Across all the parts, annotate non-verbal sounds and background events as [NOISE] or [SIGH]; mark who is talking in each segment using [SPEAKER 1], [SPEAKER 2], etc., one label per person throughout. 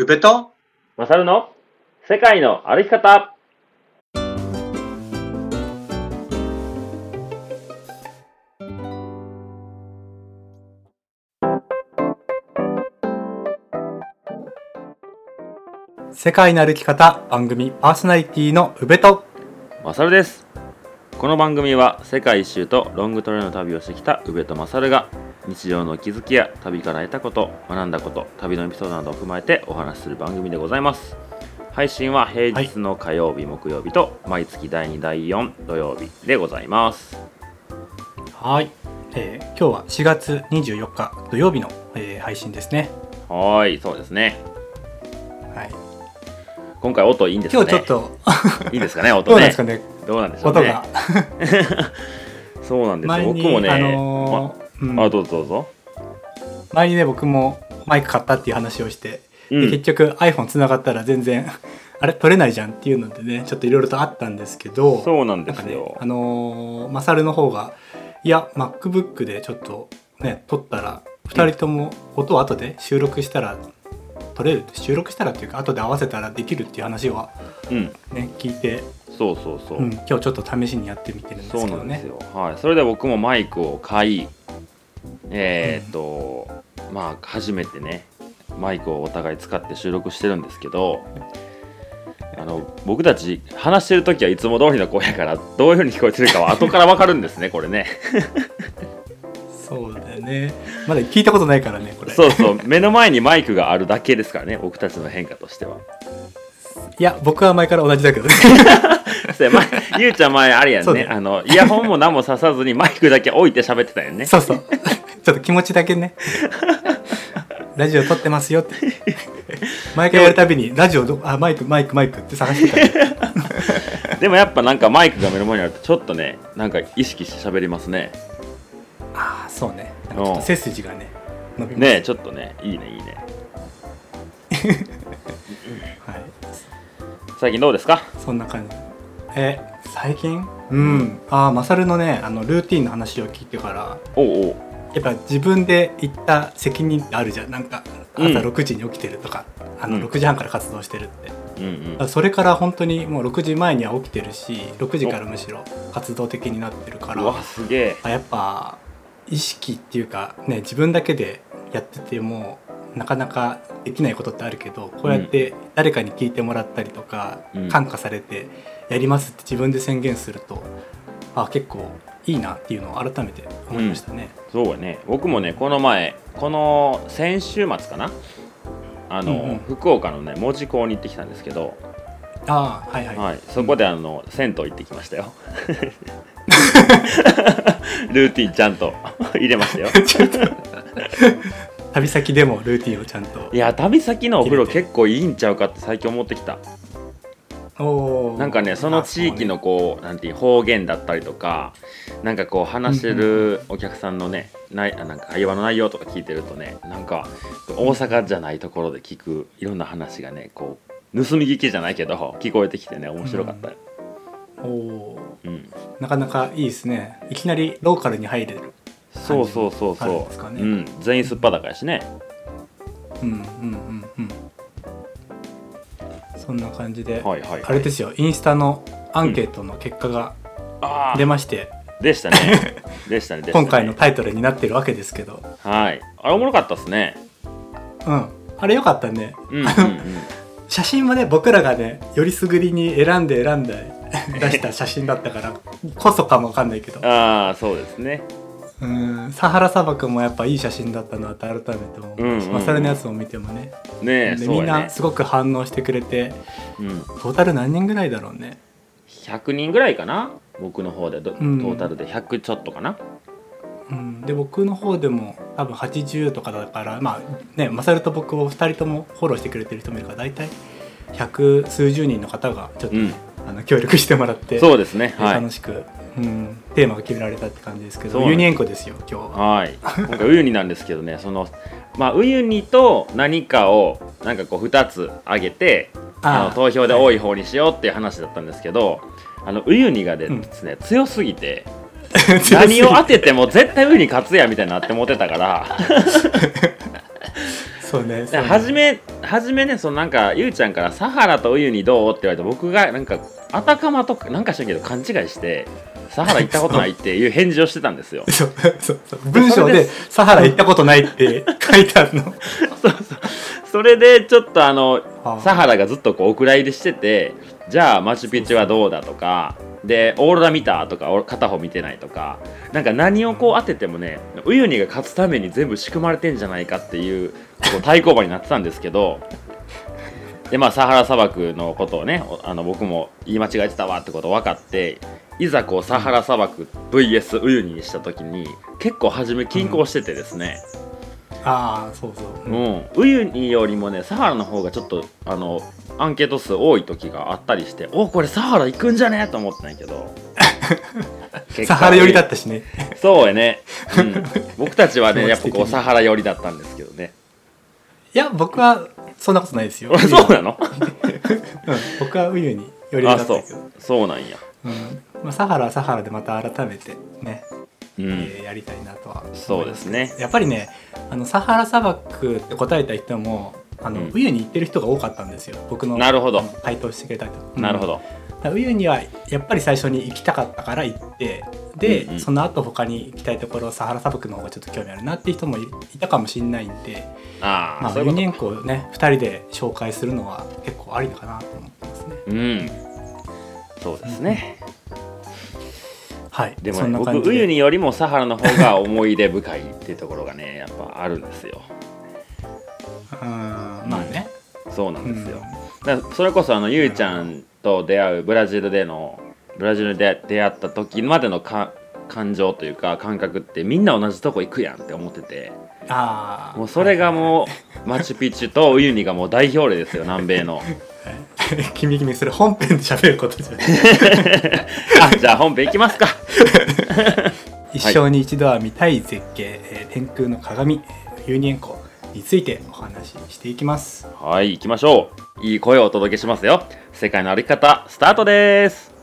[SPEAKER 1] 宇部と
[SPEAKER 2] マサルの？世界の歩き方。
[SPEAKER 3] 世界の歩き方番組パーソナリティの宇部と
[SPEAKER 2] マサルです。この番組は世界一周とロングトレイルの旅をしてきた宇部とマサルが日常の気づきや旅から得たこと学んだこと旅のエピソードなどを踏まえてお話しする番組でございます。配信は平日の火曜日、木曜日と毎月第2第4土曜日でございます。
[SPEAKER 3] はい、えー今日は4月24日土曜日の、えー配信ですね。
[SPEAKER 2] はーいそうですね。
[SPEAKER 3] はい。
[SPEAKER 2] 今回音いいんですかね？
[SPEAKER 3] 今日ちょっと。
[SPEAKER 2] いいですかね？音ね。
[SPEAKER 3] どうなんですかね？
[SPEAKER 2] どうなんでしょうね？
[SPEAKER 3] 音が。[LAUGHS]
[SPEAKER 2] そうなんですよ。
[SPEAKER 3] 前に
[SPEAKER 2] 僕もね、
[SPEAKER 3] あのーうん。
[SPEAKER 2] まあどうぞどうぞ。
[SPEAKER 3] 前にね僕もマイク買ったっていう話をして、
[SPEAKER 2] うん。
[SPEAKER 3] で結局 iPhone つながったら全然 [LAUGHS] あれ撮れないじゃんっていうのでねちょっといろいろとあったんですけど
[SPEAKER 2] そうなんで
[SPEAKER 3] なんかねあのーマサルの方がいや MacBook でちょっとね撮ったら2人とも音を後で収録したら撮れる収録したらっていうか後で合わせたらできるっていう話は
[SPEAKER 2] うん。
[SPEAKER 3] ね聞いて、
[SPEAKER 2] そうそうそう、
[SPEAKER 3] うん、今日ちょっと試しにやってみてるんですけ
[SPEAKER 2] そう
[SPEAKER 3] どね
[SPEAKER 2] なんですよ、はい、それで僕もマイクを買いえーっと、まあ初めてねマイクをお互い使って収録してるんですけどあの僕たち話してる時はいつも通りの声やからどういう風に聞こえてるかは [LAUGHS] 後から分かるんですねこれね。
[SPEAKER 3] そうだよね。まだ聞いたことないからねこれ。
[SPEAKER 2] そうそう。目の前にマイクがあるだけですからね僕たちの変化としてはい
[SPEAKER 3] や僕は前から同じだけど。[LAUGHS] ね
[SPEAKER 2] ゆうちゃん前あれやん
[SPEAKER 3] ね。
[SPEAKER 2] ね。あのイヤホンも何もささずにマイクだけ置いて喋ってたよね。
[SPEAKER 3] そうそう。[LAUGHS] ちょっと気持ちだけね。ラジオ撮ってますよって。毎回やるたびにラジオどあマイクマイクマイクって探してた。よ [LAUGHS]
[SPEAKER 2] でもやっぱなんかマイクが目の前にあるとちょっとねなんか意識して喋りますね。
[SPEAKER 3] ああそうね。ちょっと背筋がね伸びます。
[SPEAKER 2] ねちょっとねいいねいいね。
[SPEAKER 3] はい、
[SPEAKER 2] 最近どうですか？
[SPEAKER 3] そんな感じ。え最近？うん。ああマサルのねあのルーティンの話を聞いてから
[SPEAKER 2] おうおう。
[SPEAKER 3] やっぱ自分で行った責任ってあるじゃん。なんか朝
[SPEAKER 2] うん。
[SPEAKER 3] 6時に起きてるとか、あの
[SPEAKER 2] うん。
[SPEAKER 3] 6時半から活動してるって、
[SPEAKER 2] うんうん。
[SPEAKER 3] あそれから本当にもう6時前には起きてるし6時からむしろ活動的になってるから
[SPEAKER 2] うわすげえ。
[SPEAKER 3] あやっぱ意識っていうかね自分だけでやっててもなかなかできないことってあるけどこうやって誰かに聞いてもらったりとか、
[SPEAKER 2] うん。
[SPEAKER 3] 感化されてやりますって自分で宣言するとあ結構いいなっていうのを改めて思いましたね。
[SPEAKER 2] そうやね。僕もねこの前この先週末かな？あの、
[SPEAKER 3] うんうん。
[SPEAKER 2] 福岡のね門司港に行ってきたんですけど、
[SPEAKER 3] ああはいはい、
[SPEAKER 2] はい、そこであの、銭湯行ってきましたよ。[LAUGHS] ルーティンちゃんと入れましたよ [LAUGHS]
[SPEAKER 3] 旅先でもルーティンをちゃんと
[SPEAKER 2] いや旅先のお風呂結構いいんちゃうかって最近思ってきた。なんかねその地域のこうなんていう方言だったりとかなんかこう話してるお客さんのねないあなんか会話の内容とか聞いてるとねなんか大阪じゃないところで聞くいろんな話がねこう盗み聞きじゃないけど聞こえてきてね面白かったよ、
[SPEAKER 3] おおー。
[SPEAKER 2] うん。
[SPEAKER 3] なかなかいいですね。いきなりローカルに入れる
[SPEAKER 2] そうそうそうそ
[SPEAKER 3] ですかね。
[SPEAKER 2] う、うん、全員すっぱだかやしね。
[SPEAKER 3] うんうんうんうん。そんな感じで、
[SPEAKER 2] はいはい、はい、
[SPEAKER 3] あれですよ。インスタのアンケートの結果が出まして、
[SPEAKER 2] でしたね。[LAUGHS] でしたね。でしたね。
[SPEAKER 3] 今回のタイトルになってるわけですけど。
[SPEAKER 2] はい。あれおもろかったっすね。
[SPEAKER 3] うん。あれよかったね。
[SPEAKER 2] うんうんうん。[LAUGHS]
[SPEAKER 3] 写真もね僕らがねよりすぐりに選んで選んで出した写真だったからこそかもわかんないけど。
[SPEAKER 2] ああそうですね
[SPEAKER 3] うんサハラ砂漠もやっぱいい写真だったなって改めて思う、
[SPEAKER 2] うんうんうん。
[SPEAKER 3] マサルのやつを見てもね。
[SPEAKER 2] ねえ
[SPEAKER 3] で
[SPEAKER 2] ね。
[SPEAKER 3] みんなすごく反応してくれて
[SPEAKER 2] うん。
[SPEAKER 3] トータル何人ぐらいだろうね。
[SPEAKER 2] 100人ぐらいかな？僕の方で。どト
[SPEAKER 3] うん。
[SPEAKER 2] ータルで。100ちょっとかな、
[SPEAKER 3] うん、で僕の方でも多分80とかだからまあねマサルと僕を2人ともフォローしてくれてる人もいるから大体百数十人の方がちょっとね、あの協力してもらって
[SPEAKER 2] そうですね。はい。
[SPEAKER 3] 楽しく、うん、テーマが決められたって感じですけどユニ塩湖ですよ今日は。
[SPEAKER 2] はい。今回ウユニなんですけどね [LAUGHS] そのまあウユニと何かをなんかこう2つ挙げてあの投票で多い方にしようっていう話だったんですけど、あのウユニがですね、[LAUGHS] 強すぎて。何を当てても絶対ウユニ勝つやみたいになって思ってたから。[LAUGHS]
[SPEAKER 3] そうね
[SPEAKER 2] 初め初めねそのなんかゆうちゃんから「サハラとウユニどう?」って言われて僕がなんかあたかまとかなんかしらんけど勘違いして「サハラ行ったことない」っていう返事をしてたんですよ。[LAUGHS]
[SPEAKER 3] そうそうそう。文章で「サハラ行ったことない」って書いてあるの。[LAUGHS]
[SPEAKER 2] そうそう。それでちょっとあのサハラがずっとこうお蔵入りしててじゃあマチュピチュはどうだとかでオーロラ見たとかお片方見てないとかなんか何をこう当ててもねウユニが勝つために全部仕組まれてんじゃないかっていうこう対抗馬になってたんですけどでまあサハラ砂漠のことをねおあの僕も言い間違えてたわってこと分かっていざこうサハラ砂漠 VS ウユニにした時に結構初め均衡しててですね、
[SPEAKER 3] ああそうそう、
[SPEAKER 2] うん、ウユニよりもねサハラの方がちょっとあのアンケート数多い時があったりしておこれサハラ行くんじゃね？と思ったんやけど。[LAUGHS]
[SPEAKER 3] サハラ寄りだったしね。[LAUGHS]
[SPEAKER 2] そうやね、うん、[LAUGHS] 僕たちはねやっぱこうサハラ寄りだったんですけどね。
[SPEAKER 3] いや僕はそんなことないですよ。[LAUGHS]
[SPEAKER 2] そうなの？
[SPEAKER 3] うん、僕はウユに寄りだ
[SPEAKER 2] あ
[SPEAKER 3] ったけど。
[SPEAKER 2] そう。そうなんや。
[SPEAKER 3] うん。まあ、サハラはサハラでまた改めてね、
[SPEAKER 2] うん、
[SPEAKER 3] えーやりたいなとは
[SPEAKER 2] そうですね。
[SPEAKER 3] やっぱりねあのサハラ砂漠って答えた人もあの、
[SPEAKER 2] うん。
[SPEAKER 3] ウユに行ってる人が多かったんですよ。僕の
[SPEAKER 2] なるほど。
[SPEAKER 3] 回答してくれた人、うん。
[SPEAKER 2] なるほど。
[SPEAKER 3] だからウユにはやっぱり最初に行きたかったから行ってで、
[SPEAKER 2] うんうん。
[SPEAKER 3] その後他に行きたいところサハラ砂漠の方がちょっと興味あるなっていう人もいいたかもしれないんで、
[SPEAKER 2] ああ、
[SPEAKER 3] まあ、
[SPEAKER 2] そういうこ
[SPEAKER 3] ユニエンコをね2人で紹介するのは結構ありかなと思ってますね。
[SPEAKER 2] とうん。そうですね、
[SPEAKER 3] はい、
[SPEAKER 2] でもね僕ウユニよりもサハラの方が思い出深いっていうところがねやっぱあるんですよ。[LAUGHS]
[SPEAKER 3] うん
[SPEAKER 2] そうなんですよ、
[SPEAKER 3] うん
[SPEAKER 2] それこそあのゆうちゃんと出会うブラジルでのブラジルで出会った時までのか感情というか感覚ってみんな同じとこ行くやんって思ってて。
[SPEAKER 3] ああ
[SPEAKER 2] もうそれがもうマチュピチュとウユニがもう代表例ですよ南米の。[LAUGHS]
[SPEAKER 3] 君君それ本編で喋ることじゃない。[LAUGHS]
[SPEAKER 2] あじゃあ本編行きますか。[LAUGHS]
[SPEAKER 3] 一生に一度は見たい絶景、えー天空の鏡えーユニエンコについてお話ししていきます。
[SPEAKER 2] はい行きましょう。いい声をお届けしますよ。世界の歩き方スタートです。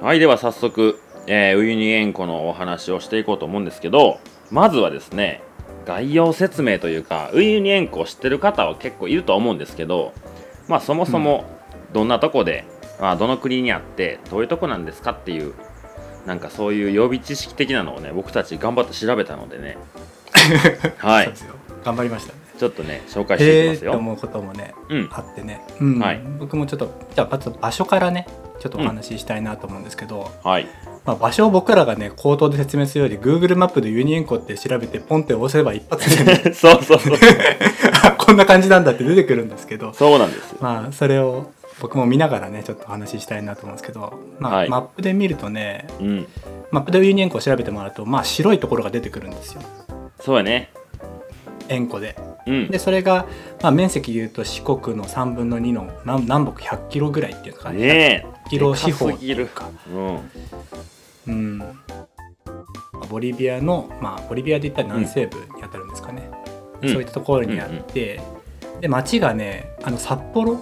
[SPEAKER 2] はいでは早速、えーウユニ塩湖のお話をしていこうと思うんですけどまずはですね概要説明というかウユニ塩湖を知ってる方は結構いると思うんですけどまあそもそもどんなとこで、まあ、どの国にあってどういうとこなんですかっていうなんかそういう予備知識的なのをね僕たち頑張って調べたのでね。[LAUGHS] はい。
[SPEAKER 3] 頑張りましたね。
[SPEAKER 2] ちょっとね紹介していき
[SPEAKER 3] へ
[SPEAKER 2] ますよ、
[SPEAKER 3] えって思うこともね
[SPEAKER 2] うん。
[SPEAKER 3] あってね、うん。
[SPEAKER 2] はい
[SPEAKER 3] 僕もちょっとじゃあまず場所からねちょっとお話ししたいなと思うんですけど、
[SPEAKER 2] はい。
[SPEAKER 3] まあ、場所を僕らがね口頭で説明するより Google マップでユニエンコって調べてポンって押せば一発で、ね、[LAUGHS]
[SPEAKER 2] そうそうそう。
[SPEAKER 3] あ [LAUGHS] こんな感じなんだって出てくるんですけど
[SPEAKER 2] そうなんですよ。
[SPEAKER 3] まあそれを僕も見ながらねちょっとお話ししたいなと思うんですけど、まあ
[SPEAKER 2] はい。
[SPEAKER 3] マップで見るとね
[SPEAKER 2] うん。
[SPEAKER 3] マップでユニエンコを調べてもらうとまあ白いところが出てくるんですよ。
[SPEAKER 2] そうやね。
[SPEAKER 3] 円弧で。
[SPEAKER 2] うん。
[SPEAKER 3] でそれが、まあ、面積でいうと四国の3分の2の南南北100キロぐらいっていうのかな
[SPEAKER 2] ねえ。
[SPEAKER 3] キロ四方。
[SPEAKER 2] でかすぎる。
[SPEAKER 3] か
[SPEAKER 2] うん。
[SPEAKER 3] うんボリビアのまあボリビアで言ったら南西部に当たるんですかね、
[SPEAKER 2] うん。
[SPEAKER 3] そういったところにあって、で町がねあの札幌？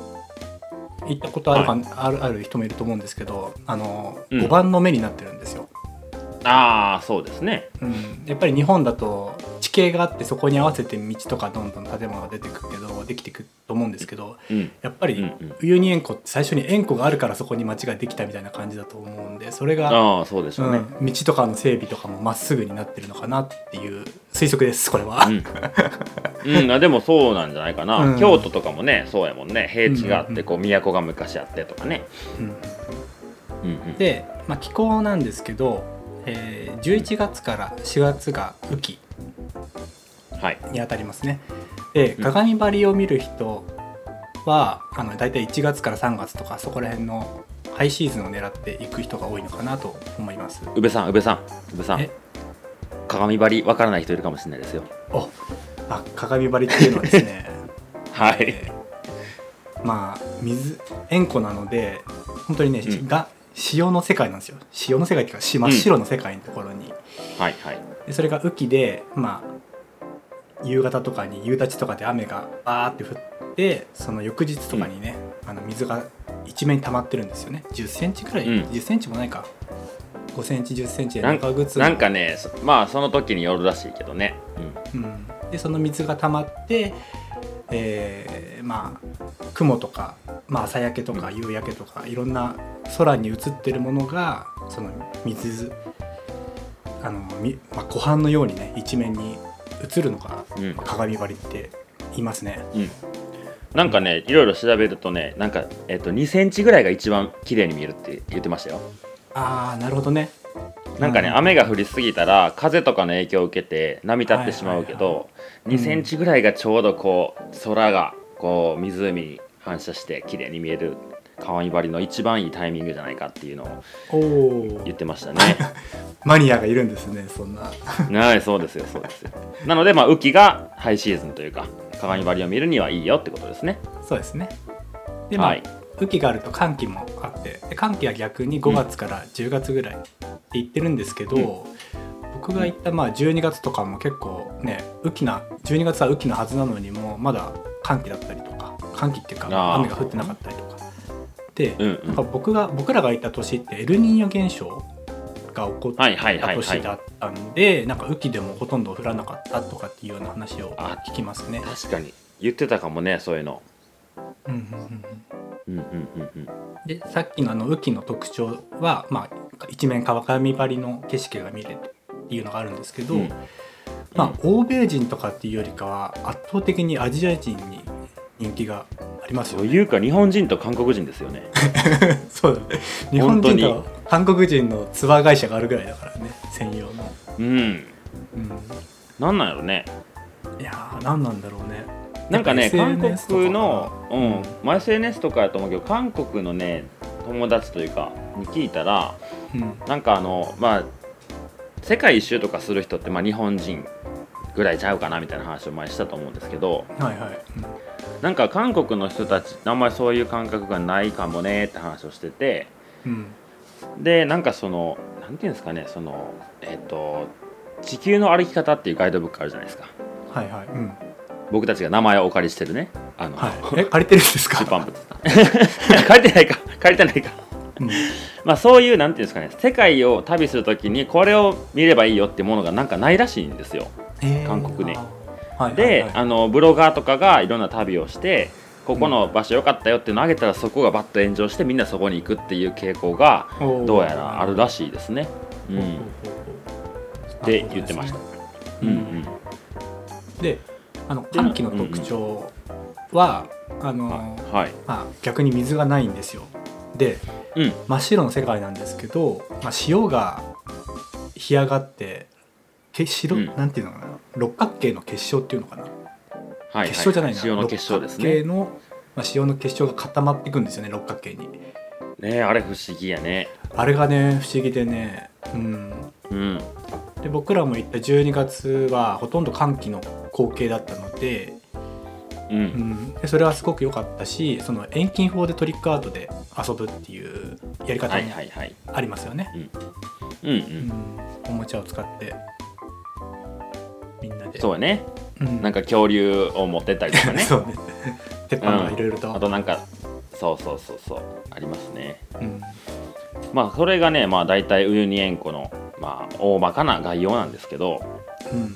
[SPEAKER 3] 行ったことあるか、あるある人もいると思うんですけどあの、
[SPEAKER 2] うん。
[SPEAKER 3] 5番の目になってるんですよ、
[SPEAKER 2] ああそうですね。
[SPEAKER 3] うん、やっぱり日本だと地形があってそこに合わせて道とかどんどん建物が出てくるけどできてくと思うんですけど
[SPEAKER 2] うん。
[SPEAKER 3] やっぱり、ウユニ塩湖って最初に塩湖があるからそこに町ができたみたいな感じだと思うんでそれが、
[SPEAKER 2] あうでしょうね。
[SPEAKER 3] うん、道とかの整備とかもまっすぐになってるのかなっていう推測ですこれは。
[SPEAKER 2] うん、うん、あでもそうなんじゃないかな、
[SPEAKER 3] うん。
[SPEAKER 2] 京都とかもねそうやもんね。平地があってこう都が昔あってとかね、
[SPEAKER 3] うん。
[SPEAKER 2] うんうん、
[SPEAKER 3] で、まあ、気候なんですけど、えー11月から4月が雨季
[SPEAKER 2] はい。
[SPEAKER 3] にあたりますね。で
[SPEAKER 2] うん。
[SPEAKER 3] 鏡張りを見る人はあの大体1月から3月とかそこら辺のハイシーズンを狙っていく人が多いのかなと思います。
[SPEAKER 2] 宇部さん宇部さん。宇部さん。
[SPEAKER 3] え？
[SPEAKER 2] 鏡張りわからない人いるかもしれないですよ。
[SPEAKER 3] おあ鏡張りっていうのはですね。[LAUGHS]
[SPEAKER 2] はい、
[SPEAKER 3] えーまあ水塩湖なので本当にね、
[SPEAKER 2] うん。
[SPEAKER 3] が潮の世界なんですよ。潮の世界っていうかし真っ白の世界のところに、
[SPEAKER 2] はいはい。
[SPEAKER 3] でそれが雨季でまあ夕方とかに夕立とかで雨がバーって降っでその翌日とかにね、あの水が一面に溜まってるんですよね。1 0ンチくらい、
[SPEAKER 2] うん。
[SPEAKER 3] 1 0ンチもないか。5センチ1 0ンチで
[SPEAKER 2] なん
[SPEAKER 3] 長靴。
[SPEAKER 2] なんかねそまあその時によるらしいけどね、
[SPEAKER 3] うん、でその水が溜まって、えーまあ雲とか、まあ、朝焼けとか夕焼けとかいろんな空に映ってるものがその水あの、みまあ、湖畔のようにね一面に映るのが、
[SPEAKER 2] うん
[SPEAKER 3] まあ鏡張りって言いますね。
[SPEAKER 2] うんうん、なんかねいろいろ調べるとねなんか、えっと2センチぐらいが一番綺麗に見えるって言ってましたよ
[SPEAKER 3] ああなるほどね。
[SPEAKER 2] なんかね、
[SPEAKER 3] う
[SPEAKER 2] 雨が降りすぎたら風とかの影響を受けて波立ってしまうけど、
[SPEAKER 3] いはい
[SPEAKER 2] 2センチぐらいがちょうどこう空がこう湖に反射して綺麗に見える川見張りの一番いいタイミングじゃないかっていうのを言ってましたね。[LAUGHS]
[SPEAKER 3] マニアがいるんですねそんな。[LAUGHS]
[SPEAKER 2] はいそうですよそうですよ。なのでまあ雨季がハイシーズンというか川見張りを見るにはいいよってことですね。
[SPEAKER 3] そうですね。でまあ、
[SPEAKER 2] はい
[SPEAKER 3] 雨季があると寒気もあってで寒気は逆に5月から10月ぐらいって言ってるんですけど、
[SPEAKER 2] うん。
[SPEAKER 3] 僕が行ったまあ12月とかも結構ね雨季な12月は雨季のはずなのにもまだ寒気だったりとか寒気っていうか雨が降ってなかったりとか。で、
[SPEAKER 2] うんうん。
[SPEAKER 3] なんか僕が僕らが行った年ってエルニーニョ現象が起こっ。た年だったんで、なんか雨季でもほとんど降らなかったとかっていうような話を
[SPEAKER 2] あ
[SPEAKER 3] 聞きますね。
[SPEAKER 2] 確かに。言ってたかもねそういうの。
[SPEAKER 3] うんうんうんうん
[SPEAKER 2] うんうんうんうん。
[SPEAKER 3] でさっきのあの雨季の特徴は、まあ、一面川上張りの景色が見れるっていうのがあるんですけど、
[SPEAKER 2] うん
[SPEAKER 3] まあ、欧米人とかっていうよりかは圧倒的にアジア人に人気がありますよね。
[SPEAKER 2] というか日本人と韓国人ですよね。[LAUGHS]
[SPEAKER 3] そうだね日本人と韓国人のツアー会社があるぐらいだからね専用の。
[SPEAKER 2] うん。
[SPEAKER 3] うん、
[SPEAKER 2] なんなんやろね。
[SPEAKER 3] いやー何なんだろうね。
[SPEAKER 2] なんかね韓国の、う
[SPEAKER 3] うん
[SPEAKER 2] ん、まあ SNS とかやと思うけど韓国のね友達というかに聞いたら
[SPEAKER 3] うん。
[SPEAKER 2] なんかあのまあ世界一周とかする人ってまあ日本人ぐらいちゃうかなみたいな話を前にしたと思うんですけど
[SPEAKER 3] はいはい。
[SPEAKER 2] なんか韓国の人たちあんまりそういう感覚がないかもねって話をしてて
[SPEAKER 3] うん。
[SPEAKER 2] でなんかそのなんていうんですかねそのえっ、と地球の歩き方っていうガイドブックあるじゃないですか。
[SPEAKER 3] はいはい。うん
[SPEAKER 2] 僕たちが名前をお借りしてるね。あの、
[SPEAKER 3] はい、え借りてるんですか？
[SPEAKER 2] ジパンプ [LAUGHS] 借りてないか。借りてないか。
[SPEAKER 3] うん。
[SPEAKER 2] まあそういうなんていうんですかね。世界を旅するときにこれを見ればいいよっていうものがなんかないらしいんですよ。
[SPEAKER 3] えー。
[SPEAKER 2] 韓国ね
[SPEAKER 3] あー。はいはい
[SPEAKER 2] で、
[SPEAKER 3] はい。
[SPEAKER 2] あのブロガーとかがいろんな旅をしてここの場所良かったよっていうのをあげたらそこがバッと炎上してみんなそこに行くっていう傾向がどうやらあるらしいですね。うん、って言ってました。うん。うん。
[SPEAKER 3] であの寒気の特徴は、あの
[SPEAKER 2] はい。
[SPEAKER 3] まあ、逆に水がないんですよ。で
[SPEAKER 2] うん。
[SPEAKER 3] 真っ白の世界なんですけど、まあ、塩が干上がって結白、
[SPEAKER 2] うん。
[SPEAKER 3] なんていうのかな。六角形の結晶っていうのかな、
[SPEAKER 2] はい、
[SPEAKER 3] 結晶じゃないな。
[SPEAKER 2] 塩の結晶ですね。
[SPEAKER 3] 六角形の、まあ、塩の結晶が固まっていくんですよね六角形に。
[SPEAKER 2] ねあれ不思議やね。
[SPEAKER 3] あれがね不思議でね。うん。
[SPEAKER 2] うん。
[SPEAKER 3] で僕らも行った12月はほとんど寒気の光景だったので
[SPEAKER 2] う。
[SPEAKER 3] うんん、でそれはすごく良かったしその遠近法でトリックアートで遊ぶっていうやり方
[SPEAKER 2] はい
[SPEAKER 3] も。ありますよね、
[SPEAKER 2] うんう
[SPEAKER 3] うん
[SPEAKER 2] ん。
[SPEAKER 3] おもちゃを使ってみんなで
[SPEAKER 2] そうやね。
[SPEAKER 3] うん
[SPEAKER 2] なんか恐竜を持ってったりとかね。[LAUGHS]
[SPEAKER 3] そうね鉄板がいろいろと、
[SPEAKER 2] あとなんかそうそうそうそうありますね。
[SPEAKER 3] うん
[SPEAKER 2] まあそれがねまあ大体ウユニ塩湖のまあ大まかな概要なんですけど、
[SPEAKER 3] うん、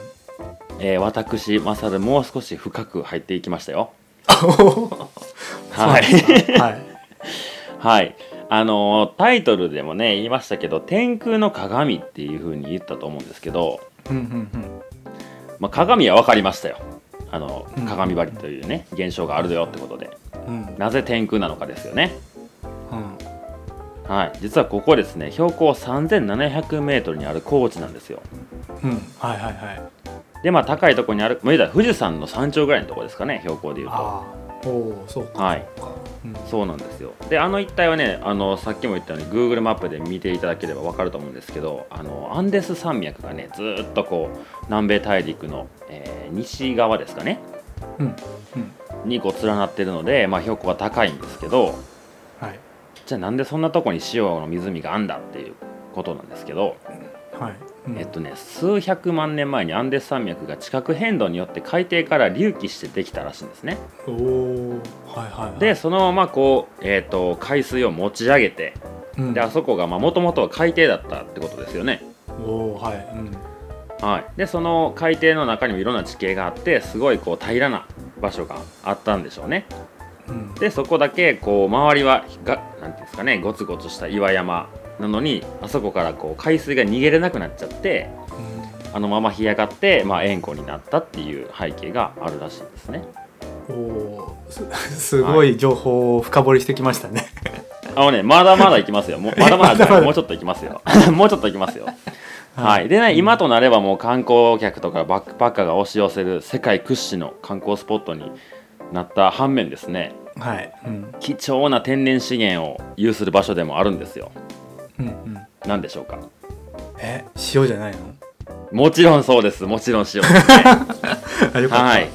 [SPEAKER 2] えー私マサルもう少し深く入っていきましたよ。[LAUGHS]
[SPEAKER 3] は
[SPEAKER 2] はい
[SPEAKER 3] はい [LAUGHS]
[SPEAKER 2] はい。あのータイトルでもね言いましたけど天空の鏡っていう風に言ったと思うんですけど、
[SPEAKER 3] うんうんうん
[SPEAKER 2] まあ、鏡は分かりましたよ。あの
[SPEAKER 3] うん
[SPEAKER 2] 鏡張りというね現象があるよってことで
[SPEAKER 3] うん
[SPEAKER 2] なぜ天空なのかですよね。
[SPEAKER 3] うん
[SPEAKER 2] はい、実はここですね標高 3700m にある高地なんですよ。
[SPEAKER 3] うん。はいはいはい。
[SPEAKER 2] でまあ高いところにある、富士山の山頂ぐらいのところですかね標高でいうと。
[SPEAKER 3] ああおおそうか
[SPEAKER 2] はい。
[SPEAKER 3] そうん。
[SPEAKER 2] そうなんですよ。であの一帯はねあのさっきも言ったように Google マップで見ていただければ分かると思うんですけどあのアンデス山脈がねずーっとこう南米大陸の、えー西側ですかね。
[SPEAKER 3] うん。うん。
[SPEAKER 2] にこう連なってるので、まあ、標高が高いんですけど
[SPEAKER 3] はい
[SPEAKER 2] じゃあなんでそんなとこに塩の湖があんだっていうことなんですけど
[SPEAKER 3] ははい、うん。
[SPEAKER 2] えっとね数百万年前にアンデス山脈が地殻変動によって海底から隆起してできたらしいんですね。
[SPEAKER 3] はいはいはい。
[SPEAKER 2] でそのままこう、えー、と海水を持ち上げて
[SPEAKER 3] うん。
[SPEAKER 2] であそこがもともとは海底だったってことですよね。
[SPEAKER 3] おおはい。うん。
[SPEAKER 2] はい、でその海底の中にもいろんな地形があってすごいこう平らな場所があったんでしょうね
[SPEAKER 3] うん。
[SPEAKER 2] でそこだけこう周りはがなんていうんですかねゴツゴツした岩山なのにあそこからこう海水が逃げれなくなっちゃってあのまま干上がって、まあ、塩湖になったっていう背景があるらしいですね。
[SPEAKER 3] おおす [LAUGHS] すごい情報を深掘りしてきましたね、
[SPEAKER 2] あのねまだまだいきますよ。もうまだまだもうちょっといき [LAUGHS] ますよ。もうちょっとい [LAUGHS] きますよ。はい、でね、今となればもう観光客とかバックパッカーが押し寄せる世界屈指の観光スポットになった反面ですね
[SPEAKER 3] はいうん。
[SPEAKER 2] 貴重な天然資源を有する場所でもあるんですよ。
[SPEAKER 3] うんうん。
[SPEAKER 2] 何でしょうか？
[SPEAKER 3] え塩じゃないの？
[SPEAKER 2] もちろんそうです。もちろん塩ですね。[LAUGHS] はい。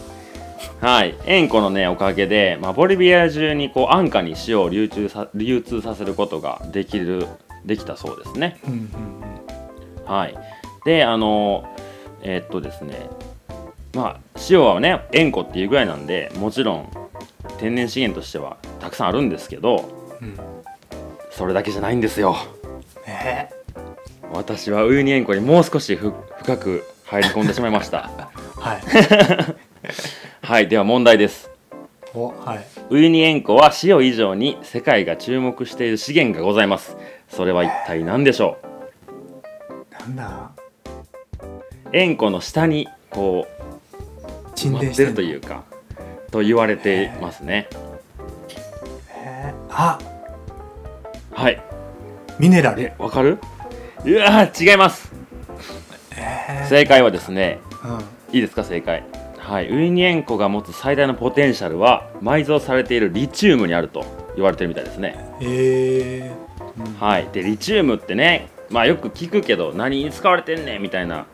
[SPEAKER 2] はい。塩湖のねおかげで、まあ、ボリビア中にこう安価に塩を流通さ流通させることができるできたそうですね。
[SPEAKER 3] うんうん。
[SPEAKER 2] はい。であのえーっとですねまあ塩はね塩湖っていうぐらいなんでもちろん天然資源としてはたくさんあるんですけど
[SPEAKER 3] うんうん
[SPEAKER 2] それだけじゃないんですよ。
[SPEAKER 3] え。
[SPEAKER 2] 私はウユニ塩湖にもう少しふ深く入り込んでしまいました。
[SPEAKER 3] ー、[LAUGHS] はい。[LAUGHS]
[SPEAKER 2] はいでは問題です。
[SPEAKER 3] おはい。
[SPEAKER 2] ウユニ塩湖は塩以上に世界が注目している資源がございます。それは一体何でしょ
[SPEAKER 3] なんだ？
[SPEAKER 2] う塩湖の下にこう
[SPEAKER 3] 沈
[SPEAKER 2] 埋まっ
[SPEAKER 3] ててんの。
[SPEAKER 2] というかと言われていますね。
[SPEAKER 3] えー、あ。
[SPEAKER 2] はい。
[SPEAKER 3] ミネラル。
[SPEAKER 2] えわかる？うわー違います。
[SPEAKER 3] えー。
[SPEAKER 2] 正解はですね
[SPEAKER 3] うん。
[SPEAKER 2] いいですか？正解。はい。ウユニ塩湖が持つ最大のポテンシャルは埋蔵されているリチウムにあると言われてるみたいですね。
[SPEAKER 3] えー。うん
[SPEAKER 2] はい。でリチウムってねまあよく聞くけど何に使われてんねんみたいな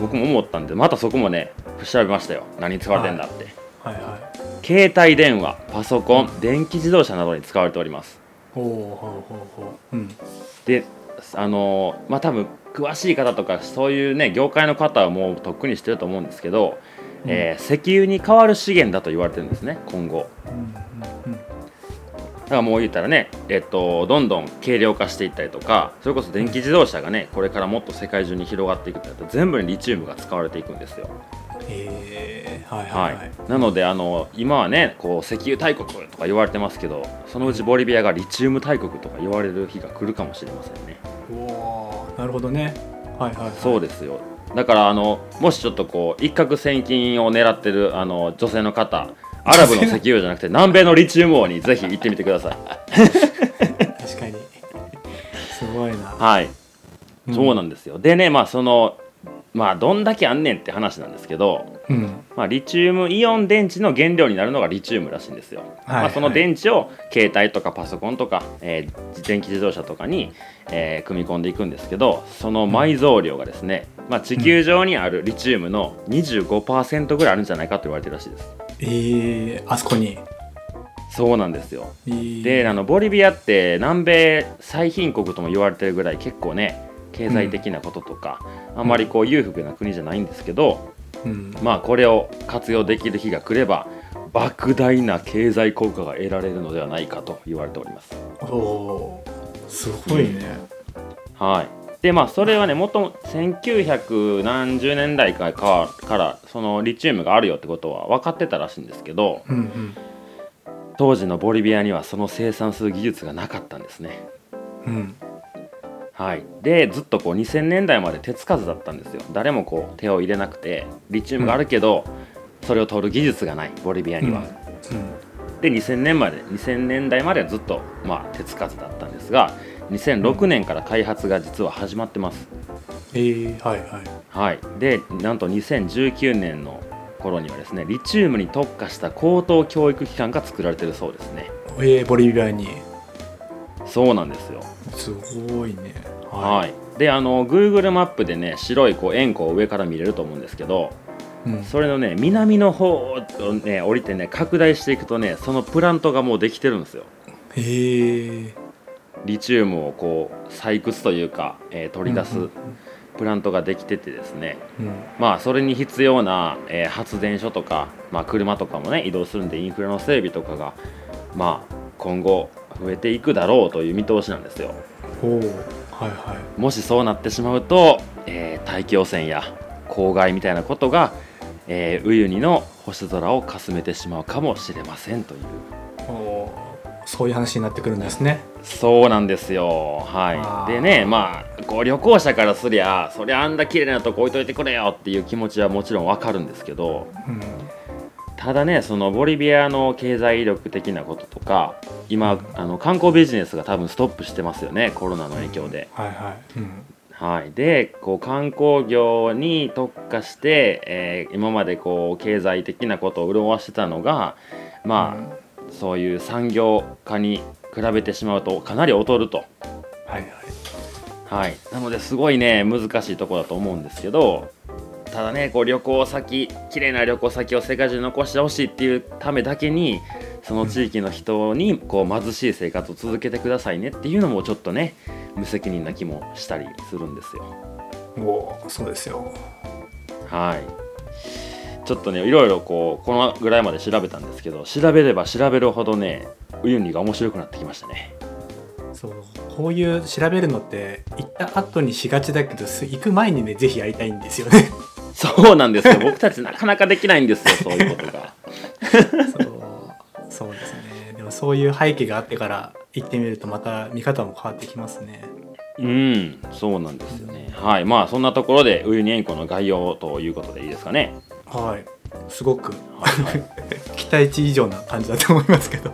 [SPEAKER 2] 僕も思ったんでまたそこもね調べましたよ。何に使われてんだって、
[SPEAKER 3] はい。はい
[SPEAKER 2] 携帯電話パソコン電気自動車などに使われております。
[SPEAKER 3] ほうほうほうほう。うん。
[SPEAKER 2] であのーまあ多分詳しい方とかそういうね業界の方はもうとっくにしてると思うんですけど、
[SPEAKER 3] うん。
[SPEAKER 2] えー石油に代わる資源だと言われてるんですね今後。
[SPEAKER 3] うんうん
[SPEAKER 2] だからもう言ったらね、えっと、どんどん軽量化していったりとかそれこそ電気自動車がねこれからもっと世界中に広がっていくってなると全部にリチウムが使われていくんですよ。
[SPEAKER 3] えー、はいは
[SPEAKER 2] はい。い
[SPEAKER 3] はい。
[SPEAKER 2] なのであの今はねこう石油大国とか言われてますけどそのうちボリビアがリチウム大国とか言われる日が来るかもしれませんね。
[SPEAKER 3] おーなるほどね。はいはい、はい、
[SPEAKER 2] そうですよ。だからあのもしちょっとこう一攫千金を狙ってるあの女性の方アラブの石油じゃなくて南米のリチウム王にぜひ行ってみてください。
[SPEAKER 3] 確かに。すごいな、
[SPEAKER 2] はい。そうなんんですよ。でねまあそのまあどんだけあんねんって話なんですけど、
[SPEAKER 3] うん。
[SPEAKER 2] まあ、リチウムイオン電池の原料になるのがリチウムらしいんですよ、
[SPEAKER 3] はい
[SPEAKER 2] まあ、その電池を携帯とかパソコンとか、えー電気自動車とかに、えー組み込んでいくんですけどその埋蔵量がですね、まあ、地球上にあるリチウムの25%ぐらいあるんじゃないかと言われてるらしいです。
[SPEAKER 3] えー、あそこに、
[SPEAKER 2] そうなんですよ。
[SPEAKER 3] えー。
[SPEAKER 2] であのボリビアって南米最貧国とも言われてるぐらい結構ね経済的なこととか、あんまりこう裕福な国じゃないんですけど、
[SPEAKER 3] うん。
[SPEAKER 2] まあこれを活用できる日が来れば莫大な経済効果が得られるのではないかと言われております。
[SPEAKER 3] おすごいね、
[SPEAKER 2] はい。でまあそれはねもとも1900何十年代かからそのリチウムがあるよってことは分かってたらしいんですけど
[SPEAKER 3] うんうん。
[SPEAKER 2] 当時のボリビアにはその生産する技術がなかったんですね。
[SPEAKER 3] うん
[SPEAKER 2] はい、でずっとこう2000年代まで手つかずだったんですよ。誰もこう手を入れなくてリチウムがあるけど、それを取る技術がないボリビアには、で2000年まで2000年代まではずっと、まあ、手つかずだったんですが2006年から開発が実は始まってます、
[SPEAKER 3] えー、はいはい。
[SPEAKER 2] はい、でなんと2019年の頃にはですねリチウムに特化した高等教育機関が作られてるそうですね。
[SPEAKER 3] えー、ボリビアに。
[SPEAKER 2] そうなんですよ。
[SPEAKER 3] すごいね
[SPEAKER 2] はい、であの Google マップでね白いこう円弧を上から見れると思うんですけど
[SPEAKER 3] うん、
[SPEAKER 2] それのね南の方をね降りてね拡大していくとねそのプラントがもうできてるんですよ。
[SPEAKER 3] え。ー、
[SPEAKER 2] リチウムをこう採掘というか、えー取り出す、
[SPEAKER 3] うんうん
[SPEAKER 2] プラントができててですね。
[SPEAKER 3] うん。
[SPEAKER 2] まあそれに必要な、えー発電所とか、まあ、車とかもね移動するんでインフラの整備とかがまあ今後増えていくだろうという見通しなんですよ
[SPEAKER 3] はいはい。
[SPEAKER 2] もしそうなってしまうと、えー大気汚染や公害みたいなことが、えーウユニの星空をかすめてしまうかもしれませんという。
[SPEAKER 3] おーそういう話になってくるんですね。
[SPEAKER 2] そうなんですよ。はい。でねまあこう旅行者からすりゃそりゃあんな綺麗なとこ置いといてくれよっていう気持ちはもちろんわかるんですけど
[SPEAKER 3] うん
[SPEAKER 2] ただねそのボリビアの経済力的なこととか今あの観光ビジネスが多分ストップしてますよねコロナの影響で。
[SPEAKER 3] はいはい。うん。
[SPEAKER 2] はい、でこう観光業に特化して、えー今までこう経済的なことを潤わしてたのがまあ、そういう産業化に比べてしまうとかなり劣ると。
[SPEAKER 3] はいはい。
[SPEAKER 2] はい、なのですごいね難しいところだと思うんですけどただねこう旅行先綺麗な旅行先を世界中に残してほしいっていうためだけにその地域の人にこう貧しい生活を続けてくださいねっていうのもちょっとね無責任な気もしたりするんですよ。
[SPEAKER 3] おそうですよ
[SPEAKER 2] はいちょっとねいろいろこうこのぐらいまで調べたんですけど調べれば調べるほどねウユニが面白くなってきましたね。
[SPEAKER 3] そうこういう調べるのって行った後にしがちだけどす行く前にねぜひやりたいんですよね
[SPEAKER 2] そうなんですよ僕たちなかなかできないんですよそういうことが。[LAUGHS]
[SPEAKER 3] そうそうですねでもそういう背景があってから行ってみるとまた見方も変わってきますね
[SPEAKER 2] うん、そうなんですよね。はい、まあそんなところでウユニ塩湖の概要ということでいいですかね。
[SPEAKER 3] はいすごく [LAUGHS] 期待値以上な感じだと思いますけど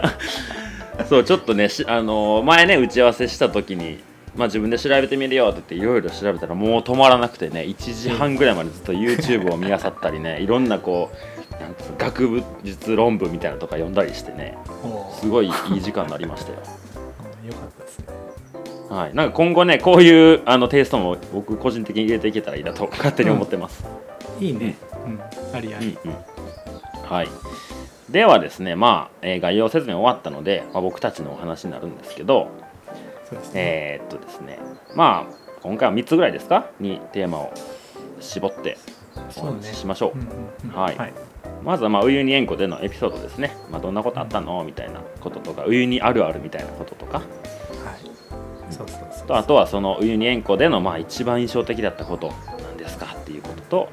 [SPEAKER 3] [LAUGHS]
[SPEAKER 2] そうちょっとねしあのー前ね打ち合わせした時に。まあ、自分で調べてみるよって言っていろいろ調べたらもう止まらなくてね1時半ぐらいまでずっと YouTube を見漁ったりねいろんなこうなん学部術論文みたいなのとか読んだりしてね
[SPEAKER 3] お
[SPEAKER 2] すごいいい時間になりましたよ。
[SPEAKER 3] よかったですね。
[SPEAKER 2] はい、なんか今後ねこういうあのテイストも僕個人的に入れていけたらいいなと勝手に思ってます。
[SPEAKER 3] いいね。うん。ありあり、
[SPEAKER 2] うんうん。はい、ではですね、まあえー概要説明終わったので、まあ、僕たちのお話になるんですけど、
[SPEAKER 3] そうですね、
[SPEAKER 2] えーっとですね。まあ今回は3つぐらいですか？にテーマを絞ってお話ししましょう。
[SPEAKER 3] うんうんうん。
[SPEAKER 2] はい。
[SPEAKER 3] はい、
[SPEAKER 2] まずは、まあ、ウユニ塩湖でのエピソードですね、まあ、どんなことあったの？みたいなこととか。ウユニあるあるみたいなこととか。
[SPEAKER 3] はい、そうそうそう
[SPEAKER 2] とあとはそのウユニ塩湖での、まあ、一番印象的だったことなんですかっていうことと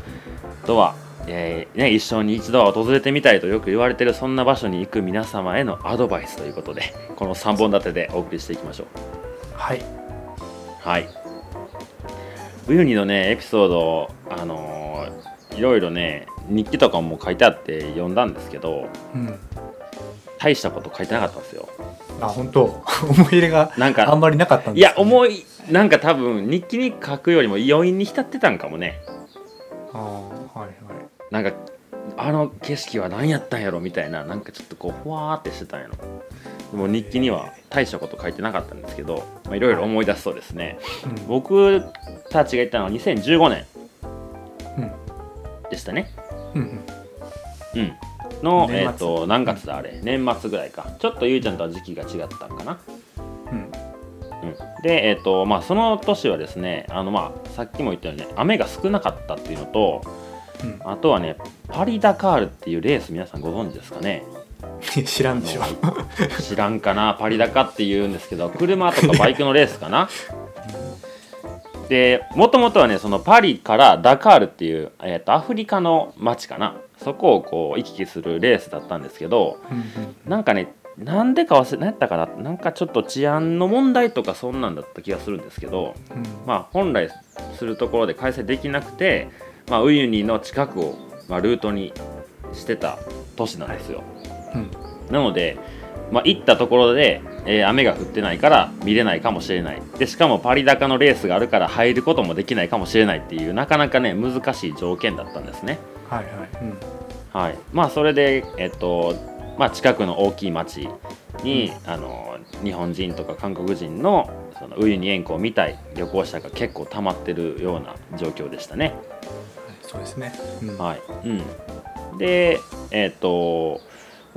[SPEAKER 2] あとは、えーね、一生に一度は訪れてみたいとよく言われてるそんな場所に行く皆様へのアドバイスということでこの3本立てでお送りしていきましょう
[SPEAKER 3] はい。
[SPEAKER 2] はい。ウユニのねエピソードあのーいろいろね日記とかも書いてあって読んだんですけど
[SPEAKER 3] うん。
[SPEAKER 2] 大したこと書いてなかったんですよ。
[SPEAKER 3] あ本当。[LAUGHS] 思い入れが
[SPEAKER 2] なんか
[SPEAKER 3] あんまりなかったん
[SPEAKER 2] い
[SPEAKER 3] ですか、ね、
[SPEAKER 2] や思いなんか多分日記に書くよりも余韻に浸ってたんかもね。
[SPEAKER 3] あーはいはい。
[SPEAKER 2] なんかあの景色は何やったんやろみたいななんかちょっとこうふわーってしてたんやろ。でも日記には大したこと書いてなかったんですけどまあいろいろ思い出すとですね
[SPEAKER 3] うん
[SPEAKER 2] 僕たちが行ったのは2015年
[SPEAKER 3] うん
[SPEAKER 2] でしたね。
[SPEAKER 3] うんうん。
[SPEAKER 2] うん。の、えっ、と何月だあれ？年末ぐらいか。ちょっとゆいちゃんとは時期が違ったんかな。
[SPEAKER 3] うん。
[SPEAKER 2] うん、で、えっとまあ、その年はですねあの、まあ、さっきも言ったようにね雨が少なかったっていうのと
[SPEAKER 3] うん。
[SPEAKER 2] あとはねパリ・ダカールっていうレース皆さんご存知ですかね？[LAUGHS]
[SPEAKER 3] 知らんでしょ。
[SPEAKER 2] 知らんかなパリダカっていうんですけど車とかバイクのレースかな。でもともとはねそのパリからダカールっていう、えっとアフリカの町かな。そこをこう行き来するレースだったんですけどなんかねなんでか忘れ何やったかな。なんかちょっと治安の問題とかそんなんだった気がするんですけど
[SPEAKER 3] うん。
[SPEAKER 2] まあ本来するところで開催できなくて、まあ、ウユニの近くを、まあ、ルートにしてた都市なんですよ、
[SPEAKER 3] うん
[SPEAKER 2] なので、まあ、行ったところで、えー雨が降ってないから見れないかもしれない。でしかもパリ高のレースがあるから入ることもできないかもしれないっていうなかなかね難しい条件だったんですね。
[SPEAKER 3] はいはい。うん。
[SPEAKER 2] はい。まあそれでえっとまあ近くの大きい町に、あの日本人とか韓国人のそのウユニ塩湖を見たい旅行者が結構溜まってるような状況でしたね。
[SPEAKER 3] はい。そうですね。うん。
[SPEAKER 2] はい、うん、でえっ、と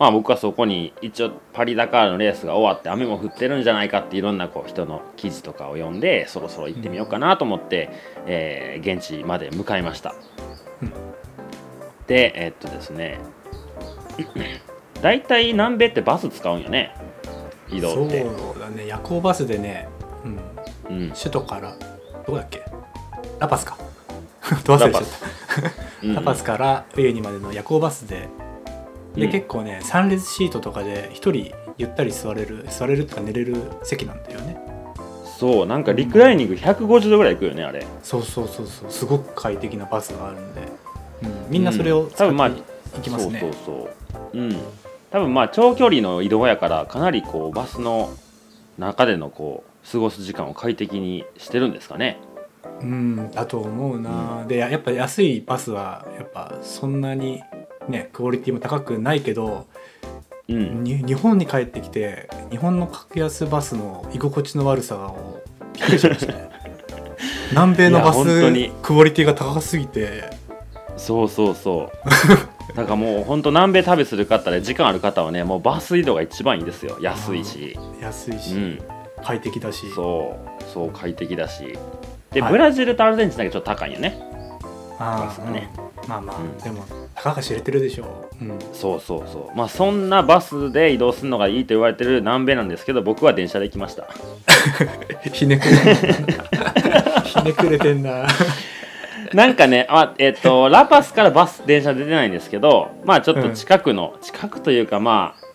[SPEAKER 2] まあ僕はそこに一応パリ・ダカールのレースが終わって雨も降ってるんじゃないかっていろんなこう人の記事とかを読んでそろそろ行ってみようかなと思って、えー現地まで向かいました、
[SPEAKER 3] うん
[SPEAKER 2] でえっとですね [CLEARS THROAT] 大体南米ってバス使うんよね移動って。
[SPEAKER 3] そうだね夜行バスでね、うん、
[SPEAKER 2] うん。
[SPEAKER 3] 首都からどこだっけ？ラパスか。[LAUGHS] ど忘れちゃっ
[SPEAKER 2] うん。
[SPEAKER 3] たラパスからウユニまでの夜行バスでで、
[SPEAKER 2] うん。
[SPEAKER 3] 結構ね3列シートとかで1人ゆったり座れる座れるとか寝れる席なんだよね。
[SPEAKER 2] そうなんかリクライニング150度ぐらいいくよねあれ。
[SPEAKER 3] そうそうそうそう。すごく快適なバスがあるんで、うん、みんなそれを使って
[SPEAKER 2] うん多分まあ
[SPEAKER 3] 行きますね、
[SPEAKER 2] そうそうそう。うん。多分まあ長距離の移動やからかなりこうバスの中でのこう過ごす時間を快適にしてるんですかね。
[SPEAKER 3] うん。だと思うな、でやっぱ安いバスはやっぱそんなにねクオリティも高くないけど
[SPEAKER 2] うん。
[SPEAKER 3] に日本に帰ってきて日本の格安バスの居心地の悪さをびっくりしましたね。[LAUGHS] 南米のバス
[SPEAKER 2] に。
[SPEAKER 3] クオリティが高すぎて。
[SPEAKER 2] そうそうそう。[LAUGHS] だからもう本当南米旅する方で時間ある方はねもうバス移動が一番いいですよ。安いし。
[SPEAKER 3] 安いうし、
[SPEAKER 2] ん。
[SPEAKER 3] 快適だし。
[SPEAKER 2] そう。そう快適だし。で、
[SPEAKER 3] はい。
[SPEAKER 2] ブラジルとアルゼンチンだけちょっと高いよね
[SPEAKER 3] まあまあ、
[SPEAKER 2] うん。
[SPEAKER 3] でもたかが知れてるでしょ。う、うん、
[SPEAKER 2] そうそうそう。まあそんなバスで移動するのがいいと言われてる南米なんですけど僕は電車で行きました。[LAUGHS]
[SPEAKER 3] ひねくれてんな。[LAUGHS] ひねくれてんな。
[SPEAKER 2] なんかね、あえっと [LAUGHS] ラパスからバス電車出てないんですけどまあちょっと近くの、近くというかまあ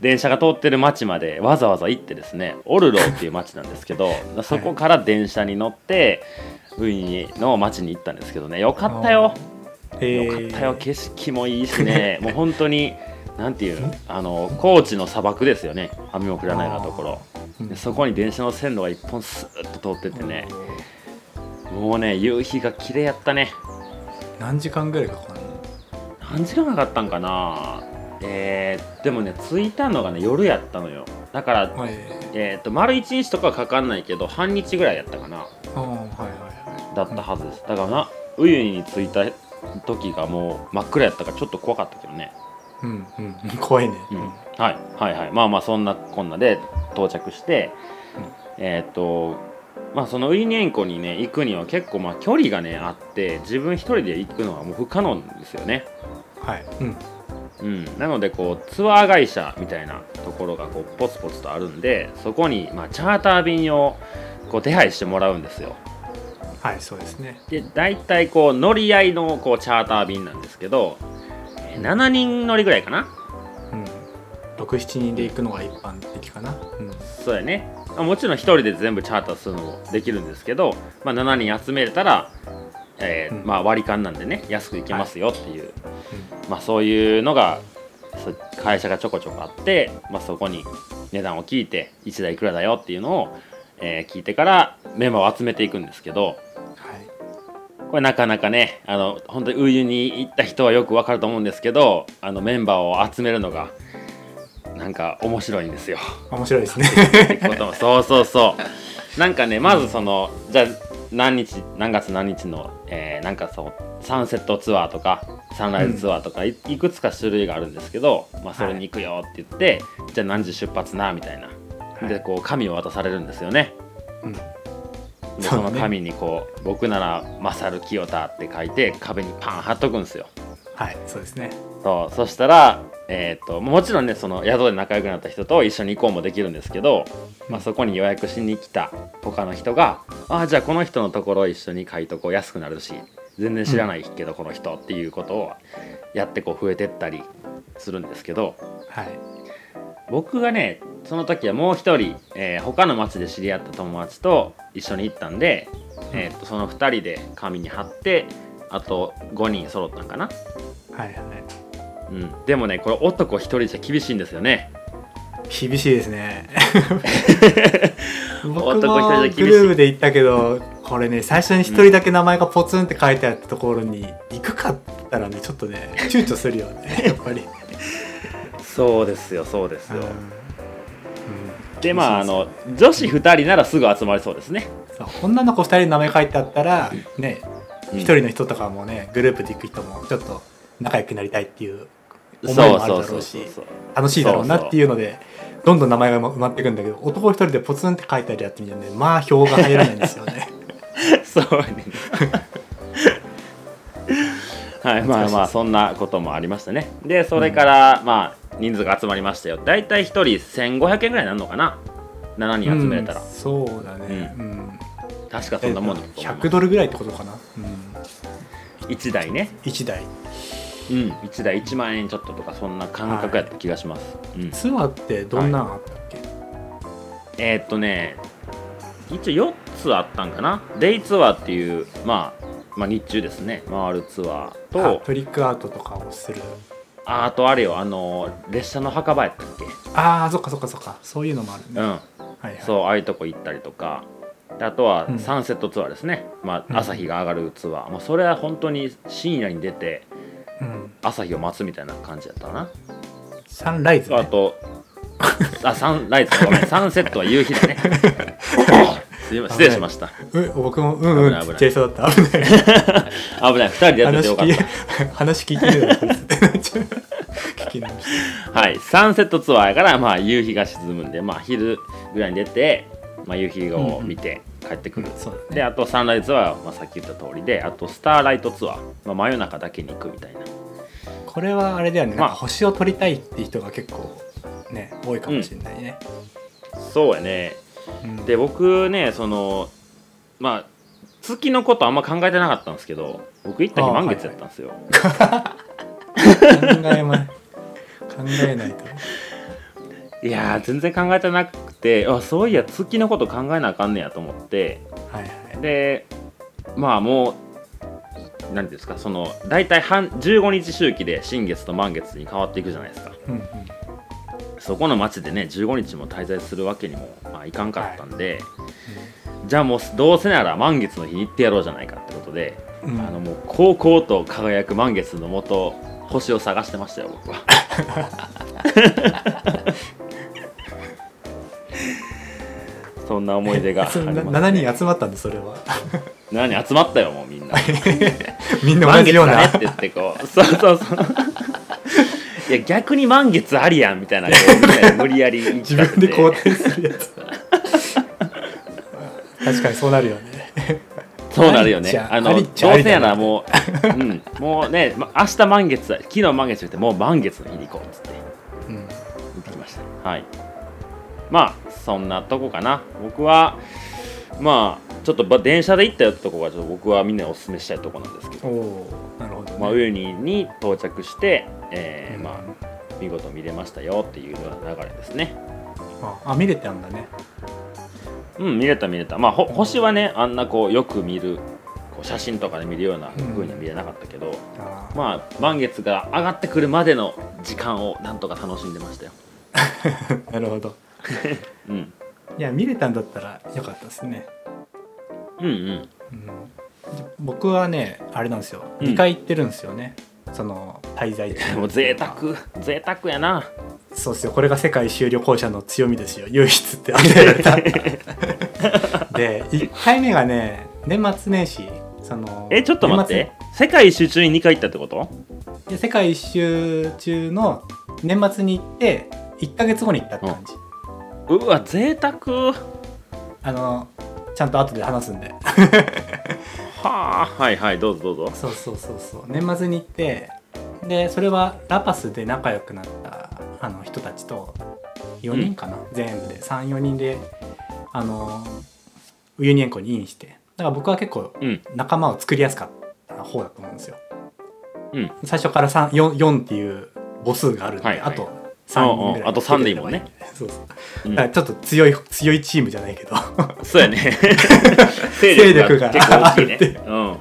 [SPEAKER 2] 電車が通ってる町までわざわざ行ってですねオルローっていう町なんですけどそこから電車に乗ってニの町に行ったんですけどね。よかったよ。
[SPEAKER 3] え
[SPEAKER 2] よかったよ。景色もいいしね。[LAUGHS] もう本当になんていうあの高地の砂漠ですよね。雨も降らないようなところ。
[SPEAKER 3] うん。
[SPEAKER 2] でそこに電車の線路が一本スーッと通っててね。もうね夕日が綺麗やったね。
[SPEAKER 3] 何時間ぐらいかかるの？
[SPEAKER 2] 何時間かかったんかな？えー、でもね着いたのがね夜やったのよ。だから、
[SPEAKER 3] はい。
[SPEAKER 2] えー、と丸1日とかはかかんないけど半日ぐらいやったかな。
[SPEAKER 3] はい
[SPEAKER 2] だったはずです。だからなウユニに着いた時がもう真っ暗やったからちょっと怖かったけどね、
[SPEAKER 3] うんうん。う [LAUGHS] ん怖いね、
[SPEAKER 2] うん。はい、はいはい。まあまあそんなこんなで到着して、えっ、とまあそのウユニ塩湖にね行くには結構まあ距離がねあって自分一人で行くのはもう不可能なんですよね。
[SPEAKER 3] はい、うん、
[SPEAKER 2] うん、なのでこうツアー会社みたいなところがこうポツポツとあるんでそこにまあチャーター便をこう手配してもらうんですよ
[SPEAKER 3] はいそうですね。
[SPEAKER 2] で大体こう乗り合いのこうチャーター便なんですけどえー7人乗りぐらいかな。
[SPEAKER 3] うん。67人で行くのが一般的かな、うん、
[SPEAKER 2] そうやね。まあもちろん1人で全部チャーターするのもできるんですけど、まあ、7人集めれたら、えー
[SPEAKER 3] うん。
[SPEAKER 2] まあ、割り勘なんでね安く行けますよっていう、まあ、そういうのが会社がちょこちょこあって、まあ、そこに値段を聞いて1台いくらだよっていうのを、えー聞いてからメンバーを集めていくんですけど
[SPEAKER 3] はい
[SPEAKER 2] これなかなかねあの本当にウユに行った人はよくわかると思うんですけどあのメンバーを集めるのがなんか面白いんですよ。
[SPEAKER 3] 面白いですね。
[SPEAKER 2] そうそうそう。なんかねまずそのじゃあ何日何月何日の、えーなんかそうサンセットツアーとかサンライズツアーとかい,、くつか種類があるんですけど、まあ、それに行くよって言って、じゃあ何時出発なみたいな、
[SPEAKER 3] はい。
[SPEAKER 2] でこう紙を渡されるんですよね。
[SPEAKER 3] うん
[SPEAKER 2] で
[SPEAKER 3] そ
[SPEAKER 2] の紙にこう「僕ならマサル清田」って書いて壁にパン貼っとくんですよ。
[SPEAKER 3] はいそうですね。
[SPEAKER 2] そう。そしたら、えー、ともちろんねその宿で仲良くなった人と一緒に行こうもできるんですけど、まあ、そこに予約しに来た他の人が「ああじゃあこの人のところ一緒に書いとこう安くなるし全然知らないけどこの人」っていうことをやってこう増えてったりするんですけど
[SPEAKER 3] はい。
[SPEAKER 2] 僕がねその時はもう一人、えー他の町で知り合った友達と一緒に行ったんで、えー、とその2人で紙に貼ってあと5人揃ったんかな。
[SPEAKER 3] はいはい。
[SPEAKER 2] うん、でもねこれ男一人じゃ厳しいんですよね。
[SPEAKER 3] 厳しいですね。[LAUGHS] 僕
[SPEAKER 2] 男一人
[SPEAKER 3] もグ
[SPEAKER 2] で厳しい。
[SPEAKER 3] ループで行ったけどこれね最初に一人だけ名前がポツンって書いてあったところに行くかったらねちょっとね躊躇するよねやっぱり。[LAUGHS]
[SPEAKER 2] そうですよそうですよ、
[SPEAKER 3] うん
[SPEAKER 2] でまああの女子2人ならすぐ集まりそうですね、
[SPEAKER 3] 女の子2人の名前書いてあったらね
[SPEAKER 2] うん。
[SPEAKER 3] 一人の人とかもねグループで行く人もちょっと仲良くなりたいっていう思いもある
[SPEAKER 2] そうそう
[SPEAKER 3] だろうし楽しいだろうなっていうのでどんどん名前が埋まっていくんだけど男一人でポツンって書いたりやってみたんでまあ票が入らないんですよね。[LAUGHS] [LAUGHS]
[SPEAKER 2] そうね。はいまあまあそんなこともありましたね。でそれから、まあ人数が集まりましたよ。大体1人1500円ぐらいになるのかな？7人集めれたら、
[SPEAKER 3] うんそうだね。
[SPEAKER 2] う
[SPEAKER 3] うん、
[SPEAKER 2] 確かそんなもんだと思う
[SPEAKER 3] 100ドルぐらいってことかな、うん、
[SPEAKER 2] 1台ね。
[SPEAKER 3] 1台。
[SPEAKER 2] うん。1台1万円ちょっととかそんな感覚やった気がします、うん、
[SPEAKER 3] ツアーってどんなのあったっけ、
[SPEAKER 2] えーっとね一応4つあったんかな？デイツアーっていう、まあ、まあ日中ですね。回るツアー
[SPEAKER 3] あ
[SPEAKER 2] と
[SPEAKER 3] トリックアウトとかをする
[SPEAKER 2] ああとあれよ。あの列車の墓場やったっけ？
[SPEAKER 3] ああそっかそっかそっか。そういうのもあるね、
[SPEAKER 2] うん。
[SPEAKER 3] はいはい、
[SPEAKER 2] そうああいうとこ行ったりとか。であとは
[SPEAKER 3] うん。
[SPEAKER 2] サンセットツアーですね、ま
[SPEAKER 3] うん。
[SPEAKER 2] あ、朝日が上がるツアー、もうそれは本当に深夜に出て
[SPEAKER 3] うん、
[SPEAKER 2] 朝日を待つみたいな感じやったな。
[SPEAKER 3] サンライズ、ね、
[SPEAKER 2] あとあサンライズ。ごめん。サンセットは夕日だね [LAUGHS] 失礼しました。
[SPEAKER 3] う僕もうんうん。って言っちゃいそうだった。危ない。[LAUGHS]
[SPEAKER 2] 危ない。2人でやってて
[SPEAKER 3] 話
[SPEAKER 2] よかった。
[SPEAKER 3] 話聞い [LAUGHS] てる聞き直し
[SPEAKER 2] はい、サンセットツアーやから、まあ、夕日が沈むんで、まあ、昼ぐらいに出て、まあ、夕日を見て帰ってくる、
[SPEAKER 3] てそうだね。
[SPEAKER 2] であとサンライズは、まあ、さっき言った通りであとスターライトツアー、まあ、真夜中だけに行くみたいな。
[SPEAKER 3] これはあれだよね、
[SPEAKER 2] まあ。
[SPEAKER 3] 星を撮りたいって人が結構ね多いかもしれないね、
[SPEAKER 2] そうやね
[SPEAKER 3] うん。
[SPEAKER 2] で僕ねそのまあ月のことあんま考えてなかったんですけど僕行った日
[SPEAKER 3] あ
[SPEAKER 2] 満月やったんですよ、
[SPEAKER 3] 考えま考えないと [LAUGHS]
[SPEAKER 2] いやー全然考えてなくてあそういや月のこと考えなあかんねやと思って。
[SPEAKER 3] はいはい。
[SPEAKER 2] でまあもう何ですかその大体半15日周期で新月と満月に変わっていくじゃないですか。
[SPEAKER 3] うんうん
[SPEAKER 2] そこの町でね15日も滞在するわけにも、まあ、いかんかったんで、じゃあもうどうせなら満月の日に行ってやろうじゃないかってことで、
[SPEAKER 3] うん。
[SPEAKER 2] あのもう高校と輝く満月のもと星を探してましたよ僕は。[LAUGHS] そんな思い出があり
[SPEAKER 3] そ
[SPEAKER 2] ます、
[SPEAKER 3] の
[SPEAKER 2] ね、
[SPEAKER 3] 7人集まったんでそれは。
[SPEAKER 2] 7人集まったよもうみんな。[LAUGHS]
[SPEAKER 3] みんな同
[SPEAKER 2] 満月
[SPEAKER 3] じような。
[SPEAKER 2] だねって言ってこう。そうそうそういや逆に満月ありやんみたいなこう [LAUGHS] みんなで無理やり
[SPEAKER 3] 自分で肯定するやつ。確かにそうなるよね。
[SPEAKER 2] そうなるよね。あのどうせやなもう、うん、もうねま明日満月だ昨日満月じゃなくてもう満月の日に行こうっつって。
[SPEAKER 3] うん。
[SPEAKER 2] 行ってきました。はい。まあそんなとこかな。僕はまあちょっとば電車で行ったよってとこがちょっと僕はみんなにおすすめしたいとこなんですけど、
[SPEAKER 3] なるほど、ね。
[SPEAKER 2] まあ、ウユニに到着して、えー
[SPEAKER 3] うん。
[SPEAKER 2] まあ見事見れましたよっていうような流れですね。
[SPEAKER 3] ああ見れてあんだね。
[SPEAKER 2] うん見れた見れた。まあほ星はねあんなこうよく見るこう写真とかで見るような風には見れなかったけど、
[SPEAKER 3] あー
[SPEAKER 2] まあ満月が上がってくるまでの時間をなんとか楽しんでましたよ。[LAUGHS]
[SPEAKER 3] なるほど。[LAUGHS]
[SPEAKER 2] うん。
[SPEAKER 3] いや見れたんだったらよかったですね、
[SPEAKER 2] うんうん。
[SPEAKER 3] うん、僕はねあれなんですよ。
[SPEAKER 2] うん。
[SPEAKER 3] 2回行ってるんですよね、その滞在中。
[SPEAKER 2] で [LAUGHS] も贅沢。贅沢やな。
[SPEAKER 3] そうですよ。これが世界一周旅行者の強みですよ。唯一って与えられた。[LAUGHS] で1回目がね年末年始その
[SPEAKER 2] えちょっと待って。世界一周中に2回行ったってこと？
[SPEAKER 3] 年末で世界一周中の年末に行って1ヶ月後に行ったって感じ、
[SPEAKER 2] うわ贅沢。は
[SPEAKER 3] あのちゃんと後で話すんで。[LAUGHS]
[SPEAKER 2] あはいはいどうぞどうぞ。
[SPEAKER 3] そうそうそうそう。年末に行ってでそれはラパスで仲良くなったあの人たちと4人かな、全部で。34人であのウユニ塩湖にインして。だから僕は結構
[SPEAKER 2] うん。
[SPEAKER 3] 仲間を作りやすかった方だと思うんですよ。
[SPEAKER 2] うん。
[SPEAKER 3] 最初から 4, 4, 4っていう母数があるんで、
[SPEAKER 2] はいはい。
[SPEAKER 3] あと3人ぐらい。
[SPEAKER 2] うんうん。あと三でいいもんね。
[SPEAKER 3] そうそう。
[SPEAKER 2] うん。
[SPEAKER 3] ちょっと強い強いチームじゃないけど。[LAUGHS]
[SPEAKER 2] そうやね。[LAUGHS] 勢
[SPEAKER 3] 勢力が
[SPEAKER 2] 結構大きいね。
[SPEAKER 3] あるって
[SPEAKER 2] う。ん。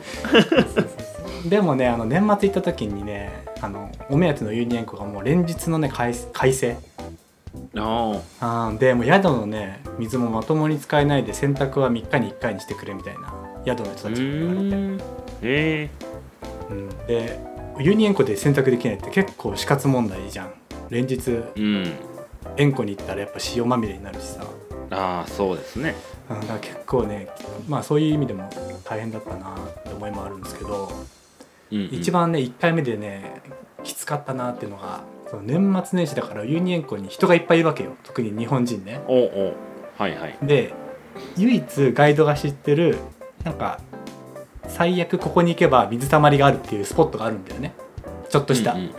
[SPEAKER 2] [LAUGHS]
[SPEAKER 3] でもねあの年末行った時にねあのお目当てのユニ塩湖がもう連日のね快快晴
[SPEAKER 2] あ
[SPEAKER 3] あー。でもう宿のね水もまともに使えないで洗濯は3日に1回にしてくれみたいな宿の人たちに言われて、
[SPEAKER 2] へえ
[SPEAKER 3] うん、でユニ塩湖で洗濯できないって結構死活問題じゃん連日。
[SPEAKER 2] うん。
[SPEAKER 3] 塩湖に行ったらやっぱ塩まみれになるしさ、
[SPEAKER 2] ああそうですね。
[SPEAKER 3] うん、だから結構ねまあそういう意味でも大変だったなって思いもあるんですけど、
[SPEAKER 2] うんうん。
[SPEAKER 3] 一番ね1回目でねきつかったなっていうのがその年末年始だからユニエンコに人がいっぱいいるわけよ。特に日本人ね。
[SPEAKER 2] おうおう。はいはい。
[SPEAKER 3] で唯一ガイドが知ってるなんか最悪ここに行けば水たまりがあるっていうスポットがあるんだよね。ちょっとした、
[SPEAKER 2] うんうん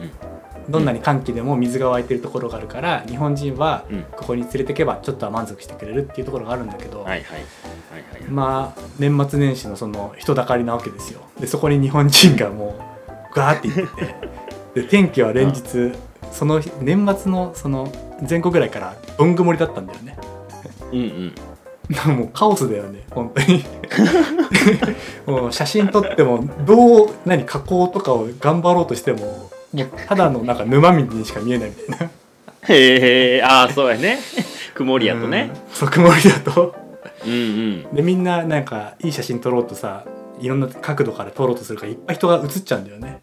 [SPEAKER 3] どんなに寒気でも水が湧いてるところがあるから日本人は
[SPEAKER 2] うん。
[SPEAKER 3] ここに連れてけばちょっとは満足してくれるっていうところがあるんだけど、まあ年末年始のその人だかりなわけですよ。でそこに日本人がもうガーって行ってて [LAUGHS] で天気は連日その日年末のその前後ぐらいからどん曇りだったんだよね。
[SPEAKER 2] うんうん。
[SPEAKER 3] もうカオスだよね本当に。[LAUGHS] もう写真撮ってもどう何加工とかを頑張ろうとしてもただのなんか沼水にしか見えないみたいな。
[SPEAKER 2] へえああそうやね。曇りやとね。
[SPEAKER 3] うん。そう曇りだと。
[SPEAKER 2] うんうん。
[SPEAKER 3] でみんななんかいい写真撮ろうとさいろんな角度から撮ろうとするからいっぱい人が写っちゃうんだよね。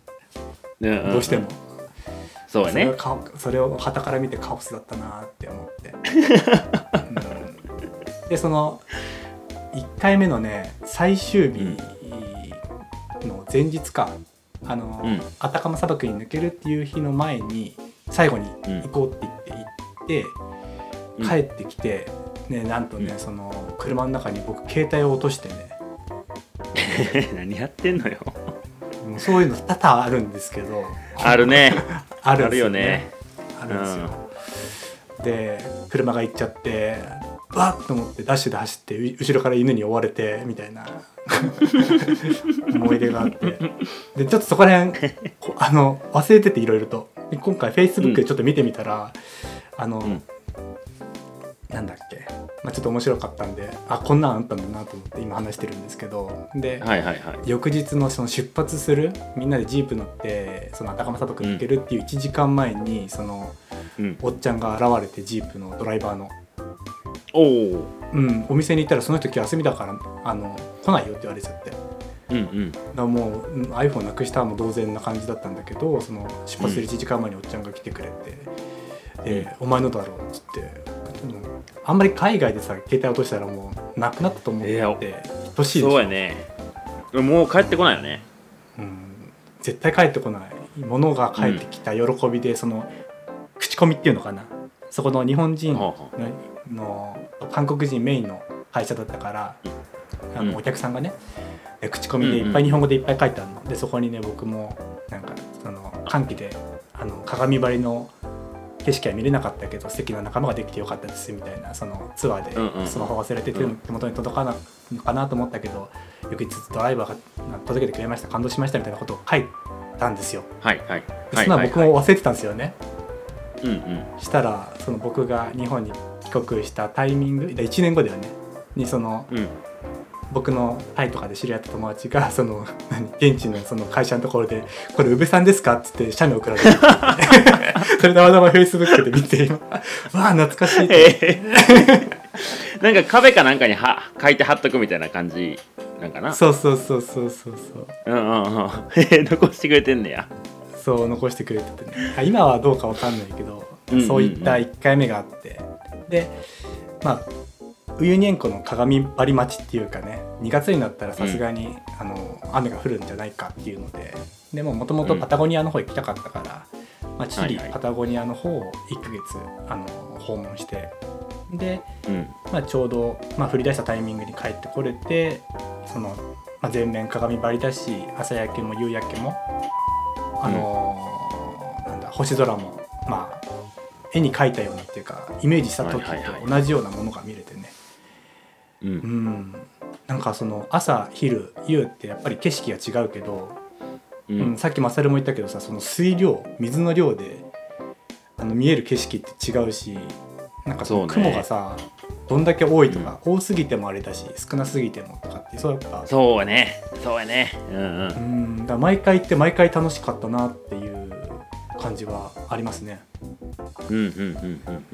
[SPEAKER 2] うんん。
[SPEAKER 3] どうしても、
[SPEAKER 2] そうやね。
[SPEAKER 3] それをかそれを傍から見てカオスだったなって思って、うん。でその1回目のね最終日の前日か、あの、
[SPEAKER 2] うん。
[SPEAKER 3] アタカマ砂漠に抜けるっていう日の前に最後に行こうって言って行って、
[SPEAKER 2] うん。
[SPEAKER 3] 帰ってきて、ね、なんとね、
[SPEAKER 2] うん。
[SPEAKER 3] その車の中に僕携帯を落としてね。[LAUGHS]
[SPEAKER 2] 何やってんのよ。
[SPEAKER 3] もうそういうの多々あるんですけど。
[SPEAKER 2] あるね。[LAUGHS]
[SPEAKER 3] ある
[SPEAKER 2] あるよ
[SPEAKER 3] ね
[SPEAKER 2] ね。
[SPEAKER 3] あるんですよ、で車が行っちゃってわっと思ってダッシュで走ってう後ろから犬に追われてみたいな。思い出があって。でちょっとそこら辺こあの忘れてていろいろと。で今回フェイスブックでちょっと見てみたら、あの、
[SPEAKER 2] うん。
[SPEAKER 3] なんだっけ、まあ、ちょっと面白かったんであこんなんあったんだなと思って今話してるんですけど。で、
[SPEAKER 2] はいはいはい。
[SPEAKER 3] 翌日のその出発するみんなでジープ乗ってそのアタカマ砂漠に行けるっていう1時間前にその
[SPEAKER 2] うん。
[SPEAKER 3] おっちゃんが現れてジープのドライバーの、
[SPEAKER 2] おお
[SPEAKER 3] うん、お店に行ったらその人今日休みだからあの来ないよって言われちゃって。
[SPEAKER 2] うんうん。
[SPEAKER 3] らもううん iPhone なくしたも同然な感じだったんだけどその出発する1時間前におっちゃんが来てくれて「でお前のだろ」うっつって、うんあんまり海外でさ携帯落としたらもうなくなったと思って。等しいでしょ。
[SPEAKER 2] そうやね。もう帰ってこないよね。
[SPEAKER 3] うん、絶対帰ってこない。ものが帰ってきた喜びで、その口コミっていうのかな。そこの日本人
[SPEAKER 2] は
[SPEAKER 3] のの韓国人メインの会社だったから、あ
[SPEAKER 2] うん。
[SPEAKER 3] のお客さんがねで口コミでいっぱい日本語でいっぱい書いてあるの、でそこにね僕もなんかその歓喜であの鏡張りの景色は見れなかったけど素敵な仲間ができてよかったですみたいなそのツア
[SPEAKER 2] うんうんうん。
[SPEAKER 3] ーでスマホ忘れて手手元に届かないのかなと思ったけど翌日ドライバーが届けてくれました感動しましたみたいなことを書いたんですよ。
[SPEAKER 2] はいはい。
[SPEAKER 3] そんなの僕も忘れてたんですよね。
[SPEAKER 2] うんうん。
[SPEAKER 3] したらその僕が日本に帰国したタイミング1年後だよね。にその
[SPEAKER 2] うん。
[SPEAKER 3] 僕のタイとかで知り合った友達が [LAUGHS] その何現地のその会社のところで「これ宇部さんですか?」っつって写メ送られて [LAUGHS] それたまたまフェイスブックで見て今「[LAUGHS] わあ懐かしい」って。
[SPEAKER 2] えーなんか壁かなんかには書いて貼っとくみたいな感じなんかな？
[SPEAKER 3] そうそうそうそうそうそう。
[SPEAKER 2] うんうんうん。えー残してくれてんねや。
[SPEAKER 3] そう残してくれててね。あ今はどうかわかんないけど、
[SPEAKER 2] うんうんうん。
[SPEAKER 3] そういった1回目があってでまあウユニ塩湖の鏡張り町っていうかね2月になったらさすがに、あの雨が降るんじゃないかっていうのででももともとパタゴニアの方行きたかったから、まあ、チリ、
[SPEAKER 2] はいはい。
[SPEAKER 3] パタゴニアの方を1ヶ月あの訪問してで、
[SPEAKER 2] うん。
[SPEAKER 3] まあ、ちょうど、まあ、降り出したタイミングに帰ってこれてその、まあ、全面鏡張りだし朝焼けも夕焼けもあのーなんだ星空もまあ絵に描いたようなっていうかイメージした時と同じようなものが見れてね、
[SPEAKER 2] う
[SPEAKER 3] うん。ん、なんかその朝昼夕ってやっぱり景色が違うけど、
[SPEAKER 2] う
[SPEAKER 3] うん
[SPEAKER 2] ん
[SPEAKER 3] さっきマサルも言ったけどさその水量水の量であの見える景色って違うしなんかその雲がさ、どんだけ多いとか、多すぎてもあれだし少なすぎてもとかってそうやっぱ。
[SPEAKER 2] そうやね。そうやね。うんうん。
[SPEAKER 3] うん。だ毎回行って毎回楽しかったなっていう感じはありますね。
[SPEAKER 2] うんうんうんうん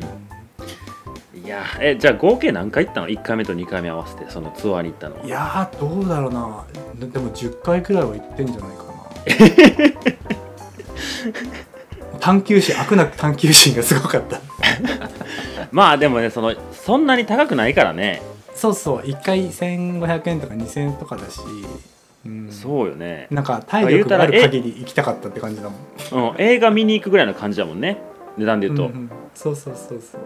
[SPEAKER 2] うん。いやえじゃあ合計何回行ったの？1回目と2回目合わせてそのツアーに行ったのは。い
[SPEAKER 3] やーどうだろうな。ででも10回くらいは行ってんじゃないかな。[LAUGHS] 探求心飽くなく探求心がすごかった。[LAUGHS]
[SPEAKER 2] まあでもねそのそんなに高くないからね。
[SPEAKER 3] そうそう。1回1500円とか2000円とかだしうん。
[SPEAKER 2] そうよね、
[SPEAKER 3] なんか体力がある限り行きたかったって感じだもん。
[SPEAKER 2] うん、映画見に行くぐらいの感じだもんね。値段で言うと、
[SPEAKER 3] うんうんそうそうそうそう。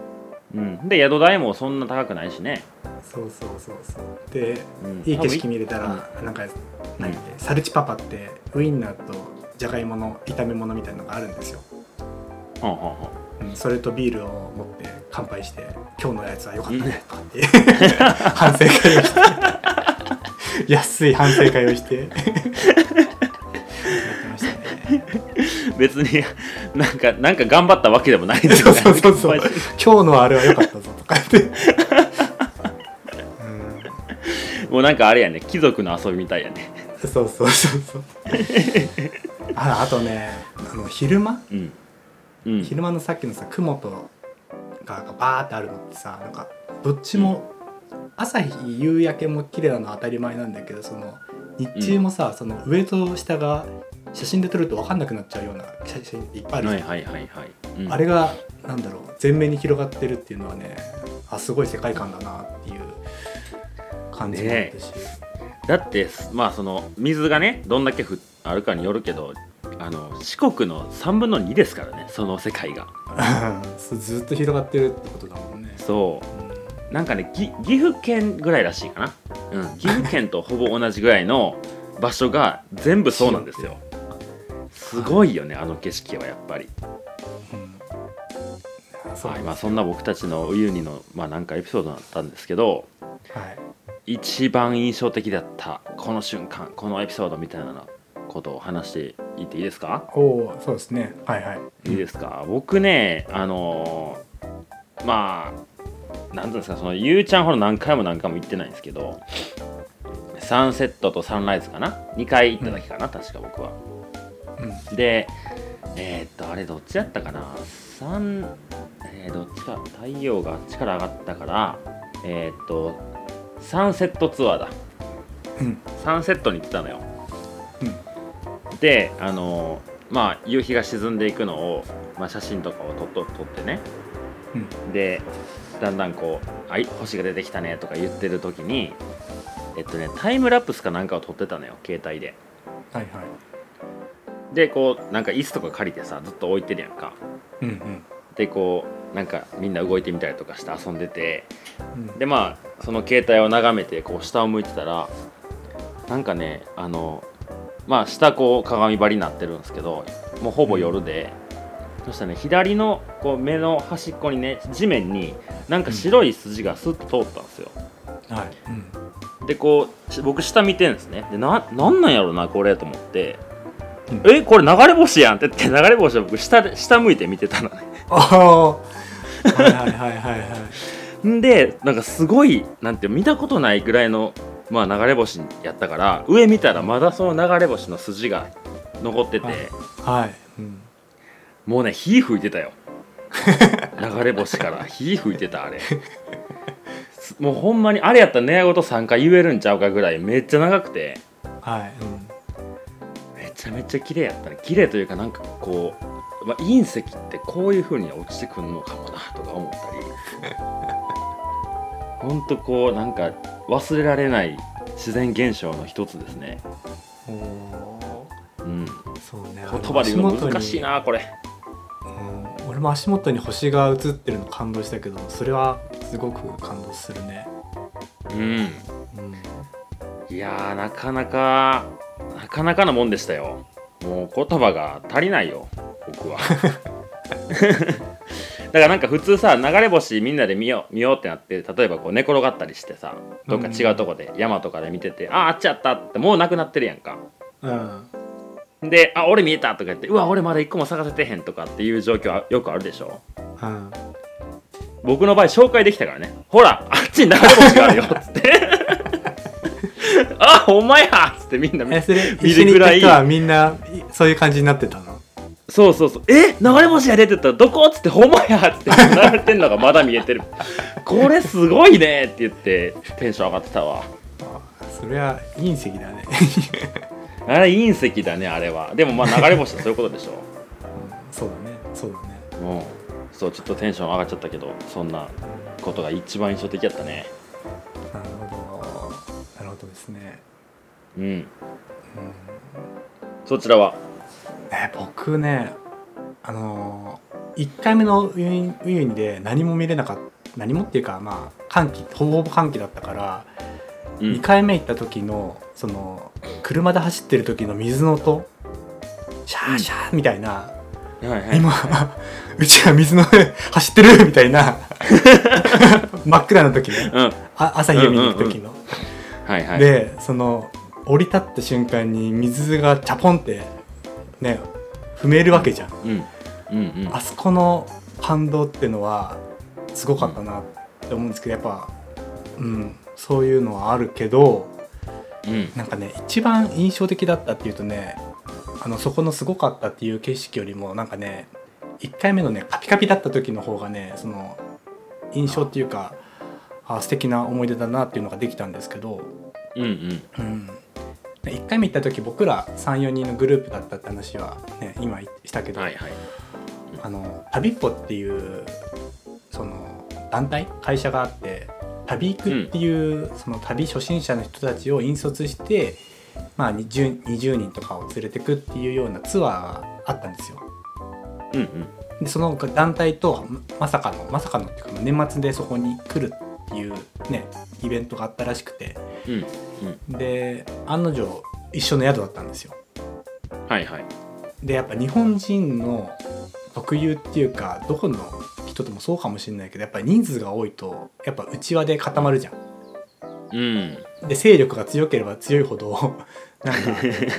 [SPEAKER 2] うん。で宿代もそんな高くないしね、
[SPEAKER 3] そうそうそうそう。で
[SPEAKER 2] うん、
[SPEAKER 3] いい景色見れたらなんか何ってサルチパパってウインナーとじゃがいもの炒め物みたいなのがあるんですよ、
[SPEAKER 2] はんはんはん
[SPEAKER 3] うん、それとビールを持って乾杯して「今日のやつは良かったね」とかって [LAUGHS] 反省会をして [LAUGHS] 安い反省会をして。やってましたね
[SPEAKER 2] 別になんかなんか頑張ったわけでもないんです
[SPEAKER 3] そうそうそうそう。
[SPEAKER 2] マジで。
[SPEAKER 3] 今日のあれは良かったぞとか言って、[LAUGHS]
[SPEAKER 2] もうなんかあれやね。貴族の遊びみたいやね。
[SPEAKER 3] うん、そうそうそうそう。ああとねあの昼間？
[SPEAKER 2] うん。うん。
[SPEAKER 3] 昼間のさっきのさ雲とがバーってあるのってさなんかどっちも朝日夕焼けも綺麗なのは当たり前なんだけどその日中もさ、その上と下が写真で撮ると分かんなくなっちゃうような写真いっぱいあるじゃん、
[SPEAKER 2] はいはいはいはい、うん。
[SPEAKER 3] あれがなんだろう全面に広がってるっていうのはねあすごい世界観だなっていう感じもあったし、
[SPEAKER 2] だってまあその水がねどんだけふあるかによるけどあの四国の3分の2ですからねその世界が。[LAUGHS]
[SPEAKER 3] ずっと広がってるってことだもんね。
[SPEAKER 2] そうなんかねぎ岐阜県ぐらいらしいかな、うん、岐阜県とほぼ同じぐらいの [LAUGHS] 場所が全部そうなんですよ。すごいよねあの景色はやっぱり。
[SPEAKER 3] うんそう
[SPEAKER 2] はいまあ、そんな僕たちのウユニの、まあ、なんかエピソードだったんですけど
[SPEAKER 3] はい。
[SPEAKER 2] 一番印象的だったこの瞬間このエピソードみたいなことを話していっていいですか？
[SPEAKER 3] おおそうですね。はいはい。
[SPEAKER 2] いいですか？僕ねあのーまあなんていうんですかそのゆうちゃんほど何回も何回も行ってないんですけどサンセットとサンライズかな？2回行っただけかな、確か僕は。
[SPEAKER 3] うん。
[SPEAKER 2] でえーっとあれどっちやったかな？三えーどっちか太陽があっちから上がったからえーっとサンセットツアーだ。
[SPEAKER 3] うん。
[SPEAKER 2] サンセットに行ってたのよ、であのまあ夕日が沈んでいくのを、まあ、写真とかを撮っと撮ってね。
[SPEAKER 3] うん。
[SPEAKER 2] でだんだんこう「あい星が出てきたね」とか言ってる時にえっとねタイムラプスかなんかを撮ってたのよ携帯で。
[SPEAKER 3] はいはい。
[SPEAKER 2] でこうなんか椅子とか借りてさずっと置いてるやんか。
[SPEAKER 3] うんうん。
[SPEAKER 2] でこうなんかみんな動いてみたりとかして遊んでて。
[SPEAKER 3] うん。
[SPEAKER 2] でまあその携帯を眺めてこう下を向いてたらなんかねあのまあ下こう鏡張りになってるんですけどもうほぼ夜で、そしたらね左のこう目の端っこにね地面になんか白い筋がスッと通ったんですよ。
[SPEAKER 3] はい。うん。
[SPEAKER 2] でこうし僕下見てんですね。でななんなんやろなこれと思って、
[SPEAKER 3] うん。
[SPEAKER 2] えこれ流れ星やんって言って流れ星を僕下で下向いて見てたのね。
[SPEAKER 3] ああはいはいはいはいはい。
[SPEAKER 2] ん [LAUGHS] でなんかすごいなんて見たことないぐらいの、まあ、流れ星やったから上見たらまだその流れ星の筋が残ってて、
[SPEAKER 3] はい。はい、うん、
[SPEAKER 2] もうね火吹いてたよ。流れ星から。火吹いてたあれ。すもうほんまにあれやったら願い事3回言えるんちゃうかぐらいめっちゃ長くて。
[SPEAKER 3] はい、うん。
[SPEAKER 2] めちゃめちゃ綺麗やった。ね綺麗というかなんかこう、まあ、隕石ってこういう風に落ちてくるのかもなとか思ったり。ほんとこうなんか忘れられない自然現象の一つですね。
[SPEAKER 3] おお
[SPEAKER 2] うん。
[SPEAKER 3] そうね。
[SPEAKER 2] 言葉で言うの難しいなこれ
[SPEAKER 3] うん。俺も足元に星が映ってるの感動したけどそれはすごく感動するね。
[SPEAKER 2] うん。
[SPEAKER 3] うん。
[SPEAKER 2] いやーなかなかなかなかなもんでしたよ。もう言葉が足りないよ僕は。[LAUGHS] だからなんか普通さ流れ星みんなで見よう見ようってなって例えばこう寝転がったりしてさどっか違うとこで山とかで見てて、あああっちやったってもうなくなってるやんか。
[SPEAKER 3] うん
[SPEAKER 2] で「あ俺見えた」とか言って「うわ俺まだ一個も探せてへん」とかっていう状況はよくあるでしょ？
[SPEAKER 3] うん
[SPEAKER 2] 僕の場合紹介できたからね。ほらあっちに流れ星があるよっ [LAUGHS] つって。[LAUGHS] あほんまやっつってみんな見るぐらい。
[SPEAKER 3] はみんないそういう感じになってたの？
[SPEAKER 2] そうそうそう「え流れ星やで」ってたら「どこ?」っつって「ほんまや」っつって流れてんのがまだ見えてる。これすごいねって言ってテンション上がってたわ。
[SPEAKER 3] あそれは隕石だね
[SPEAKER 2] あれ隕石だねあれは。でもまあ流れ星は [LAUGHS] そういうことでしょ。
[SPEAKER 3] そうだねそうだね。
[SPEAKER 2] うん。そうちょっとテンション上がっちゃったけどそんなことが一番印象的やったね。
[SPEAKER 3] なるほど。なるほどですね。
[SPEAKER 2] うん。そちらは？
[SPEAKER 3] ね、僕ねあのー、1回目のウィーンウィーンで何も見れなかった何もっていうかまあ寒気ほぼほぼ寒気だったから、
[SPEAKER 2] うん。
[SPEAKER 3] 2回目行った時のその車で走ってる時の水の音シャーシャーみたいな、
[SPEAKER 2] はいはい。
[SPEAKER 3] 今うちが水の上走ってるみたいな [LAUGHS] 真っ暗な時ね
[SPEAKER 2] うん。
[SPEAKER 3] あ朝日を見に行く時の、
[SPEAKER 2] はいはい。
[SPEAKER 3] でその降り立った瞬間に水がチャポンってね踏めるわけじゃん。
[SPEAKER 2] うん。うんうん。
[SPEAKER 3] あそこの感動ってのはすごかったなって思うんですけどやっぱうんそういうのはあるけど
[SPEAKER 2] うん。
[SPEAKER 3] なんかね一番印象的だったっていうとねあのそこのすごかったっていう景色よりもなんかね1回目のねカピカピだった時の方がねその印象っていうかあ素敵な思い出だなっていうのができたんですけど、
[SPEAKER 2] うんうん。
[SPEAKER 3] うん、1回目行った時僕ら34人のグループだったって話は、ね、今したけど、
[SPEAKER 2] はいはい。
[SPEAKER 3] あの旅っぽっていうその団体会社があって旅行くっていう、その旅初心者の人たちを引率して、まあ、20, 20人とかを連れてくっていうようなツアーがあったんですよ。
[SPEAKER 2] うんうん。
[SPEAKER 3] でその団体とままさかのまさかのっていうか年末でそこに来るっていうねイベントがあったらしくて。
[SPEAKER 2] うん。
[SPEAKER 3] で案の定一緒の宿だったんですよ。
[SPEAKER 2] はいはい。
[SPEAKER 3] でやっぱ日本人の特有っていうかどこの人でもそうかもしれないけどやっぱり人数が多いとやっぱ内輪で固まるじゃん。
[SPEAKER 2] うん
[SPEAKER 3] で勢力が強ければ強いほど [LAUGHS] なんか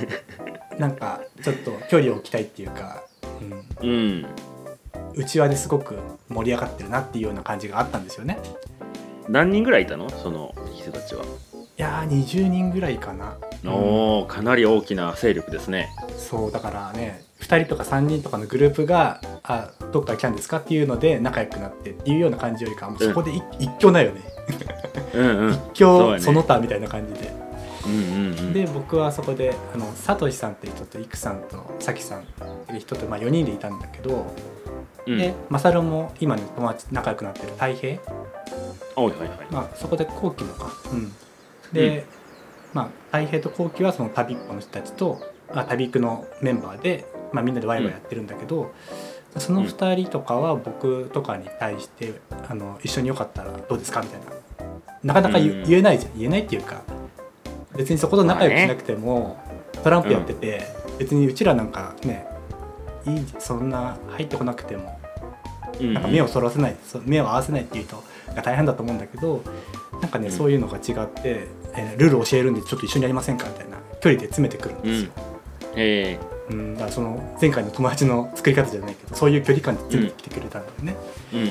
[SPEAKER 3] [LAUGHS] なんかちょっと距離を置きたいっていうか、
[SPEAKER 2] うん
[SPEAKER 3] うん、内輪ですごく盛り上がってるなっていうような感じがあったんですよね。
[SPEAKER 2] 何人ぐらいいたの？その人たちはい
[SPEAKER 3] やー20人ぐらいかな。
[SPEAKER 2] おおかなり大きな勢力ですね。
[SPEAKER 3] そうだからね2人とか3人とかのグループが「あどっから来たんですか?」っていうので仲良くなってっていうような感じよりかはもうそこで一,、一挙だよね。
[SPEAKER 2] うんうん。[LAUGHS]
[SPEAKER 3] 一挙その他みたいな感じで、
[SPEAKER 2] うんうんうん。
[SPEAKER 3] で僕はそこであのサトシさんっていう人とイクさんとサキさんっていう人と、まあ、4人でいたんだけど、
[SPEAKER 2] うん。
[SPEAKER 3] でマサルも今ね友達仲良くなってる太平、
[SPEAKER 2] はいはいはい。
[SPEAKER 3] まあ、そこで後期もか、うん、で、まあ、太平と後期はその旅っ子の人たちとあ旅育のメンバーで、まあ、みんなでワイワイやってるんだけど、その2人とかは僕とかに対してあの一緒によかったらどうですかみたいな。なかなか言,、えないじゃん。言えないっていうか別にそこと仲良くしなくても、トランプやってて、別にうちらなんかねいいそんな入ってこなくても
[SPEAKER 2] うん。うん
[SPEAKER 3] なんか目をそらせない、目を合わせないっていう人が大変だと思うんだけどなんかね、
[SPEAKER 2] うん。
[SPEAKER 3] そういうのが違って、えールール教えるんでちょっと一緒にやりませんかみたいな距離で詰めてくるんですよ。うん。だからその前回の友達の作り方じゃないけどそういう距離感で詰めてきてくれたんだよね。
[SPEAKER 2] うんうん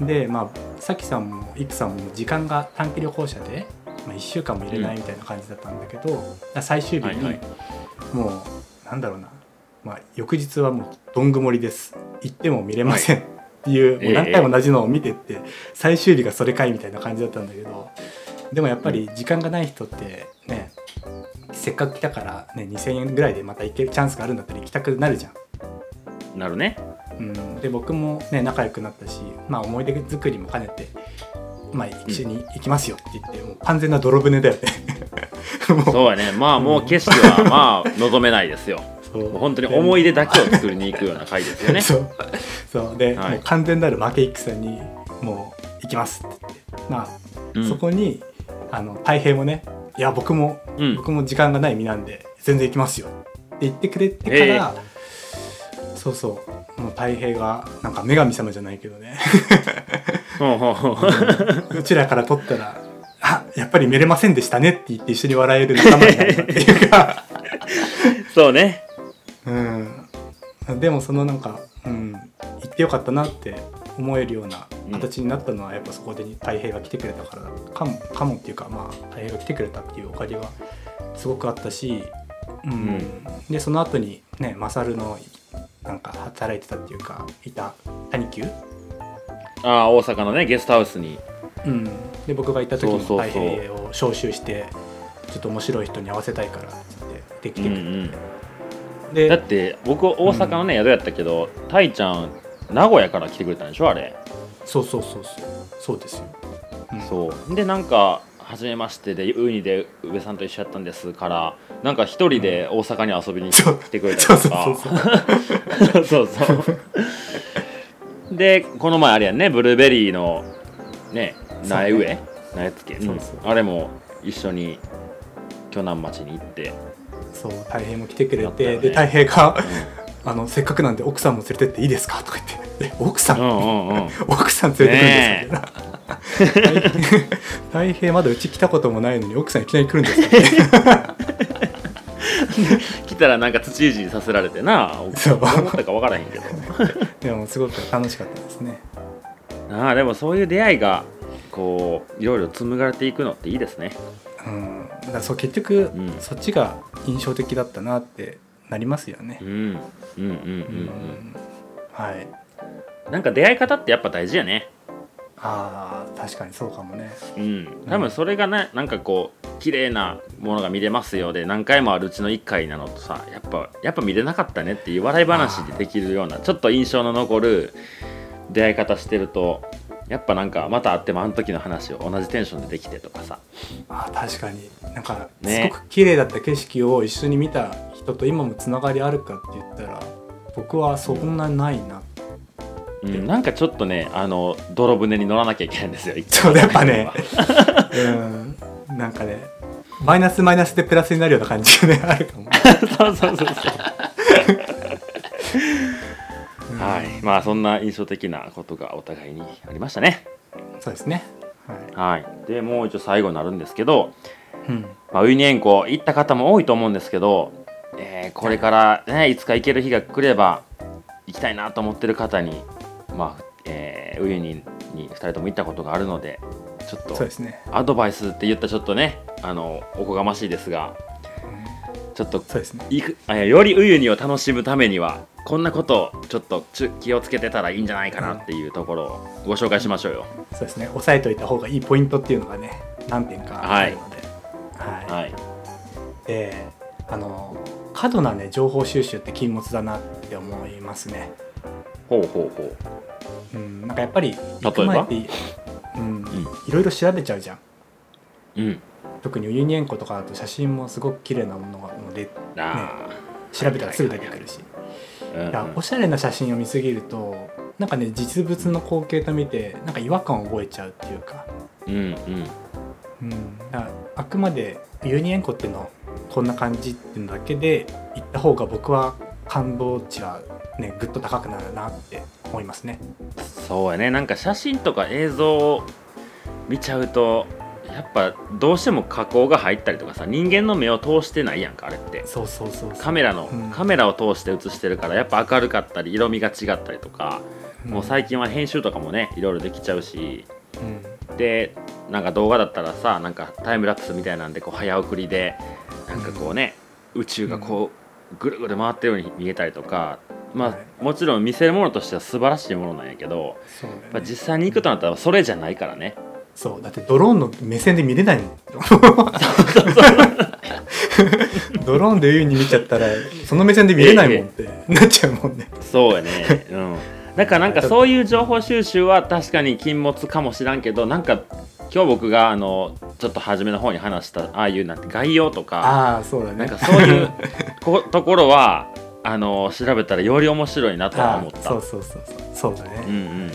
[SPEAKER 2] うん。
[SPEAKER 3] でまあさきさんもイプさんも時間が短期旅行者で、まあ、1週間も入れないみたいな感じだったんだけど、だから最終日に、
[SPEAKER 2] はいはい。
[SPEAKER 3] もうなんだろうな、まあ、翌日はもうどん曇りです。行っても見れません、っていうもう何回も同じのを見てって、最終日がそれかいみたいな感じだったんだけどでもやっぱり時間がない人ってねせっかく来たから、ね、2,000円ぐらいでまた行けるチャンスがあるんだったら行きたくなるじゃん。
[SPEAKER 2] なるね。
[SPEAKER 3] うん、で僕もね仲良くなったし、まあ、思い出作りも兼ねて、まあ、一緒に行きますよって言って、もう完全な泥船だよね。[LAUGHS] もう。
[SPEAKER 2] そうやね。まあもう景色はまあ望めないですよ。
[SPEAKER 3] そう。
[SPEAKER 2] もう本当に思い出だけを作りに行くような回ですよね。[LAUGHS]
[SPEAKER 3] そう。そう。で、
[SPEAKER 2] はい。
[SPEAKER 3] もう完全なる負け戦にもう行きますって言って。まあ、
[SPEAKER 2] うん。
[SPEAKER 3] そこにあの太平もねいや僕も、
[SPEAKER 2] うん。
[SPEAKER 3] 僕も時間がない身なんで全然行きますよ。って言ってくれてから、そうそう。もう太平がなんか女神様じゃないけどね。
[SPEAKER 2] う
[SPEAKER 3] ちらから取ったら「あやっぱり見れませんでしたね」って言って一緒に笑える仲間になったっていうか。
[SPEAKER 2] そうね。
[SPEAKER 3] うん。でもそのなんか、うん、行ってよかったなって思えるような形になったのはやっぱそこで太平が来てくれたからかもかもっていうかまあ太平が来てくれたっていうおかげがすごくあったし、うん。
[SPEAKER 2] ん。
[SPEAKER 3] でその後にねマサルのなんか働いてたっていうかいた谷急
[SPEAKER 2] ああ大阪のねゲストハウスに。
[SPEAKER 3] うん、で僕が行った時も
[SPEAKER 2] そうそうそう。
[SPEAKER 3] 太平を招集してちょっと面白い人に会わせたいからって言ってでき
[SPEAKER 2] うん
[SPEAKER 3] てくれて、
[SPEAKER 2] うん
[SPEAKER 3] で
[SPEAKER 2] だって僕大阪のね宿やったけどたいちゃん名古屋から来てくれたんでしょあれ。
[SPEAKER 3] そうそうそうそう。そうですよ、うん、
[SPEAKER 2] そう。でなんか初めましてでウニで宇部さんと一緒やったんですからなんか一人で大阪に遊びに来てくれたりとか。[LAUGHS]
[SPEAKER 3] そうそう
[SPEAKER 2] そうそう。[LAUGHS] でこの前あれやんねブルーベリーのね苗植え苗付け、うん。
[SPEAKER 3] そうそう。
[SPEAKER 2] あれも一緒に鋸南町に行って、
[SPEAKER 3] そう太平も来てくれて、
[SPEAKER 2] ね。
[SPEAKER 3] で太平があの「せっかくなんで奥さんも連れてっていいですか?」とか言って「え奥さん、
[SPEAKER 2] うんうんうん。[LAUGHS]
[SPEAKER 3] 奥さん連れてくるんですか?」みたいな太平まだうち来たこともないのに奥さんいきなり来るんですか [LAUGHS]
[SPEAKER 2] 来たらなんか土いじりさせられてな。
[SPEAKER 3] そう。
[SPEAKER 2] どう思ったか分からへんけど。[LAUGHS]
[SPEAKER 3] でもすごく楽しかったですね。
[SPEAKER 2] ああでもそういう出会いがこういろいろ紡がれていくのっていいですね。
[SPEAKER 3] うん。だそう結局、
[SPEAKER 2] ん。
[SPEAKER 3] そっちが印象的だったなってなりますよね。
[SPEAKER 2] うん。うんうんうん
[SPEAKER 3] う
[SPEAKER 2] うん。
[SPEAKER 3] ん。はい。
[SPEAKER 2] なんか出会い方ってやっぱ大事やね。
[SPEAKER 3] あー確かにそうかもね。
[SPEAKER 2] うん。多分それがねなんかこう綺麗なものが見れますよで何回もあるうちの1回なのとさやっぱやっぱ見れなかったねっていう笑い話でできるようなちょっと印象の残る出会い方してるとやっぱなんかまた会ってもあの時の話を同じテンションでできてとかさ。
[SPEAKER 3] あー確かに。なんかす
[SPEAKER 2] ね
[SPEAKER 3] ごく綺麗だった景色を一緒に見た人と今もつながりあるかって言ったら僕はそんなないな。
[SPEAKER 2] うん、なんかちょっとねあの泥船に乗らなきゃいけないんですよ一
[SPEAKER 3] そう
[SPEAKER 2] 回
[SPEAKER 3] やっぱね。うん。なんかねマイナスマイナスでプラスになるような感じがね [LAUGHS] あるかも、
[SPEAKER 2] そうそうそうそう。はい。まあそんな印象的なことがお互いにありましたね。
[SPEAKER 3] そうですね。はい、
[SPEAKER 2] はい。でもう一応最後になるんですけど、
[SPEAKER 3] うん、
[SPEAKER 2] まあ、ウユニ塩湖行った方も多いと思うんですけど、えーこれからねいつか行ける日が来れば行きたいなと思ってる方にまあ、えーウユニに2人とも行ったことがあるのでちょっと
[SPEAKER 3] そうですね、
[SPEAKER 2] アドバイスって言ったらちょっとねあのおこがましいですが
[SPEAKER 3] うん。
[SPEAKER 2] ちょっと
[SPEAKER 3] そうですね。
[SPEAKER 2] いくあよりウユニを楽しむためにはこんなことをちょっと気をつけてたらいいんじゃないかなっていうところをご紹介しましょうよ。
[SPEAKER 3] そうですね。押さえといた方がいいポイントっていうのがね何点かあるので、はい。
[SPEAKER 2] はい、
[SPEAKER 3] であの過度なね情報収集って禁物だなって思いますね。
[SPEAKER 2] ほうほうほう。
[SPEAKER 3] うん、なんかやっぱり行く前ってうん、いろいろ調べちゃうじゃん。
[SPEAKER 2] うん、
[SPEAKER 3] 特にウユニ塩湖とかだと写真もすごく綺麗なものがので
[SPEAKER 2] あ
[SPEAKER 3] 調べたらすぐ出てくるし、いやおしゃれな写真を見すぎるとなんかね実物の光景と見てなんか違和感を覚えちゃうっていうか,、
[SPEAKER 2] うんうん。
[SPEAKER 3] うん、あくまでウユニ塩湖っていうのこんな感じっていうのだけで行った方が僕は感動値はねぐっと高くなるなって思いますね。
[SPEAKER 2] そうやね。なんか写真とか映像を見ちゃうとやっぱどうしても加工が入ったりとかさ人間の目を通してないやんかあれって。
[SPEAKER 3] そうそうそうそう。
[SPEAKER 2] カメラの、
[SPEAKER 3] うん。
[SPEAKER 2] カメラを通して写してるからやっぱ明るかったり色味が違ったりとか、もう最近は編集とかもねいろいろできちゃうし。
[SPEAKER 3] うん。
[SPEAKER 2] でなんか動画だったらさなんかタイムラプスみたいなんでこう早送りでなんかこうね、宇宙がこうぐるぐる回ってるように見えたりとかまあ、
[SPEAKER 3] はい。
[SPEAKER 2] もちろん見せるものとしては素晴らしいものなんやけど、
[SPEAKER 3] そね。
[SPEAKER 2] まあ、実際に行くとなったらそれじゃないからね。
[SPEAKER 3] そう。だってドローンの目線で見れないドローンで優に見ちゃったらその目線で見れないもんってなっちゃうもんね。
[SPEAKER 2] そうやね。うん。だからなんかそういう情報収集は確かに禁物かもしらんけどなんか今日僕があのちょっと初めの方に話したああいうなんて概要とか
[SPEAKER 3] ああそうだね。
[SPEAKER 2] なんかそういう [LAUGHS] こところはあの調べたらより面白いなとは思った。
[SPEAKER 3] そうそうそうそう。そうだね、
[SPEAKER 2] うんうん。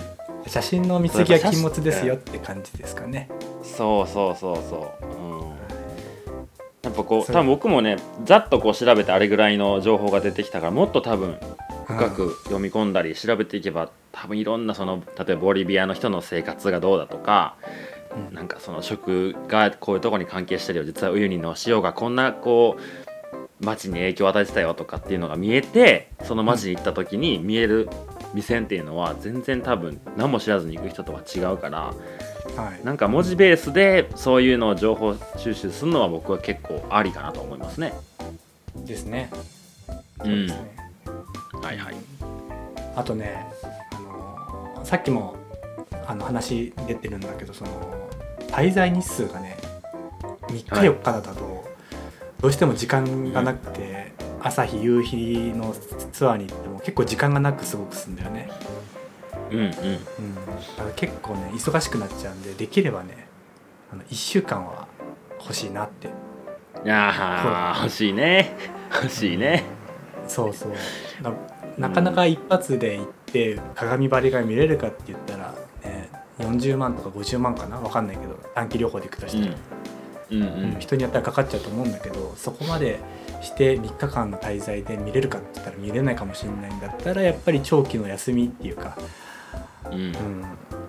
[SPEAKER 3] 写真の見過ぎは禁物ですよって感じですかね。
[SPEAKER 2] そうそうそうそう、うん、やっぱこう多分僕もねざっとこう調べてあれぐらいの情報が出てきたからもっと多分深く読み込んだり調べていけば多分いろんなその例えばボリビアの人の生活がどうだとか
[SPEAKER 3] うん。
[SPEAKER 2] なんかその食がこういうとこに関係してるよ実はウユニの塩がこんなこう町に影響を与えてたよとかっていうのが見えてその町に行った時に見える目線っていうのは全然多分何も知らずに行く人とは違うから
[SPEAKER 3] はい。
[SPEAKER 2] なんか文字ベースでそういうのを情報収集するのは僕は結構ありかなと思いますね。
[SPEAKER 3] ですね。
[SPEAKER 2] うん。
[SPEAKER 3] ね、
[SPEAKER 2] はいはい。
[SPEAKER 3] あとねあのさっきもあの話出てるんだけどその滞在日数がね3日
[SPEAKER 2] はい
[SPEAKER 3] 4日だとどうしても時間がなくて、朝日夕日のツアーに行っても結構時間がなく過ごくすんだよね、
[SPEAKER 2] うんうん。
[SPEAKER 3] うん、だから結構ね忙しくなっちゃうんでできればねあの1週間は欲しいなって。
[SPEAKER 2] いやー欲しいね。[LAUGHS] 欲しいね。
[SPEAKER 3] そうそう。ななかなか一発で行って鏡張りが見れるかって言ったら、ね、40万とか50万かな？分かんないけど短期旅行で行くとしたら、
[SPEAKER 2] うんうん。
[SPEAKER 3] うん人によってはかかっちゃうと思うんだけどそこまでして3日間の滞在で見れるかって言ったら見れないかもしれないんだったらやっぱり長期の休みっていうか、
[SPEAKER 2] うん。
[SPEAKER 3] うん、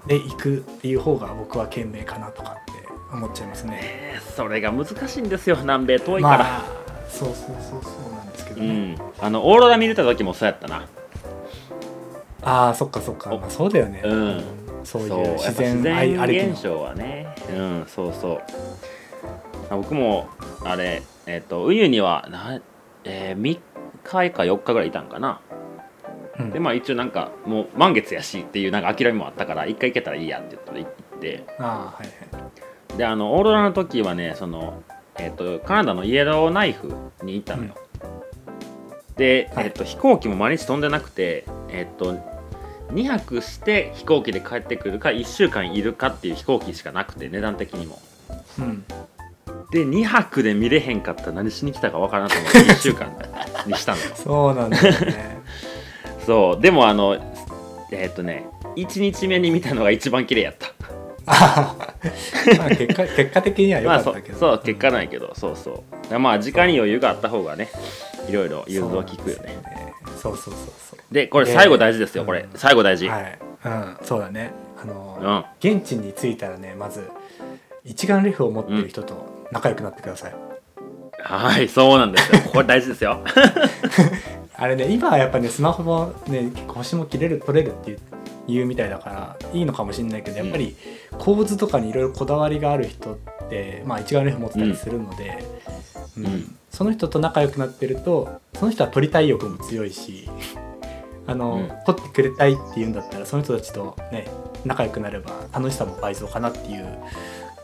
[SPEAKER 3] で行くっていう方が僕は賢明かなとかって思っちゃいますね。
[SPEAKER 2] えーそれが難しいんですよ南米遠いから、
[SPEAKER 3] まあそうそうそうそうなんですけど
[SPEAKER 2] う
[SPEAKER 3] ね、
[SPEAKER 2] ん。あのオーロラ見れた時もそうやったな。
[SPEAKER 3] ああそっかそっか、まあ、そうだよね、
[SPEAKER 2] うん
[SPEAKER 3] そうい
[SPEAKER 2] そう
[SPEAKER 3] 自然
[SPEAKER 2] 現象はね。うんそうそう。あ僕もあれえっ、とウユにはな、えー、3日か4日ぐらいいたんかな。
[SPEAKER 3] うん。
[SPEAKER 2] でまあ一応なんかもう満月やしっていうなんか諦めもあったから一回行けたらいいやって言って
[SPEAKER 3] ああはいはい。
[SPEAKER 2] であのオーロラの時はねその、えっとカナダのイエローナイフに行ったのよ、で、
[SPEAKER 3] はい。
[SPEAKER 2] えっと飛行機も毎日飛んでなくてえっと2泊して飛行機で帰ってくるか1週間いるかっていう飛行機しかなくて値段的にも。
[SPEAKER 3] うん。
[SPEAKER 2] で2泊で見れへんかったら何しに来たかわからんと思って [LAUGHS] 1週間にしたの。よ
[SPEAKER 3] そうなんだよね。[LAUGHS]
[SPEAKER 2] そう。でもあのえっとね1日目に見たのが一番綺麗やった
[SPEAKER 3] まあ結果結果的には良
[SPEAKER 2] まあそ
[SPEAKER 3] かったけど、
[SPEAKER 2] そう結果ないけど。そうそう。まあ時間に余裕があった方がねいろいろ融通は効くよね。
[SPEAKER 3] そうそうそうそう。
[SPEAKER 2] でこれ最後大事ですよ、
[SPEAKER 3] うん
[SPEAKER 2] これ。最後大事、
[SPEAKER 3] はい、うん、そうだね。あの、
[SPEAKER 2] うん。
[SPEAKER 3] 現地に着いたらねまず一眼レフを持ってる人と仲良くなってください、
[SPEAKER 2] はいそうなんですよ。これ大事ですよ。[LAUGHS]
[SPEAKER 3] あれね今はやっぱねスマホもね結構星も切れる撮れるっていう言うみたいだからいいのかもしれないけどやっぱり構図とかにいろいろこだわりがある人って、まあ、一眼レフ持ってたりするので、うん。
[SPEAKER 2] うん。
[SPEAKER 3] その人と仲良くなってるとその人は撮りたい欲も強いし [LAUGHS] あの、
[SPEAKER 2] うん。
[SPEAKER 3] 撮ってくれたいっていうんだったらその人たちとね仲良くなれば楽しさも倍増かなっていう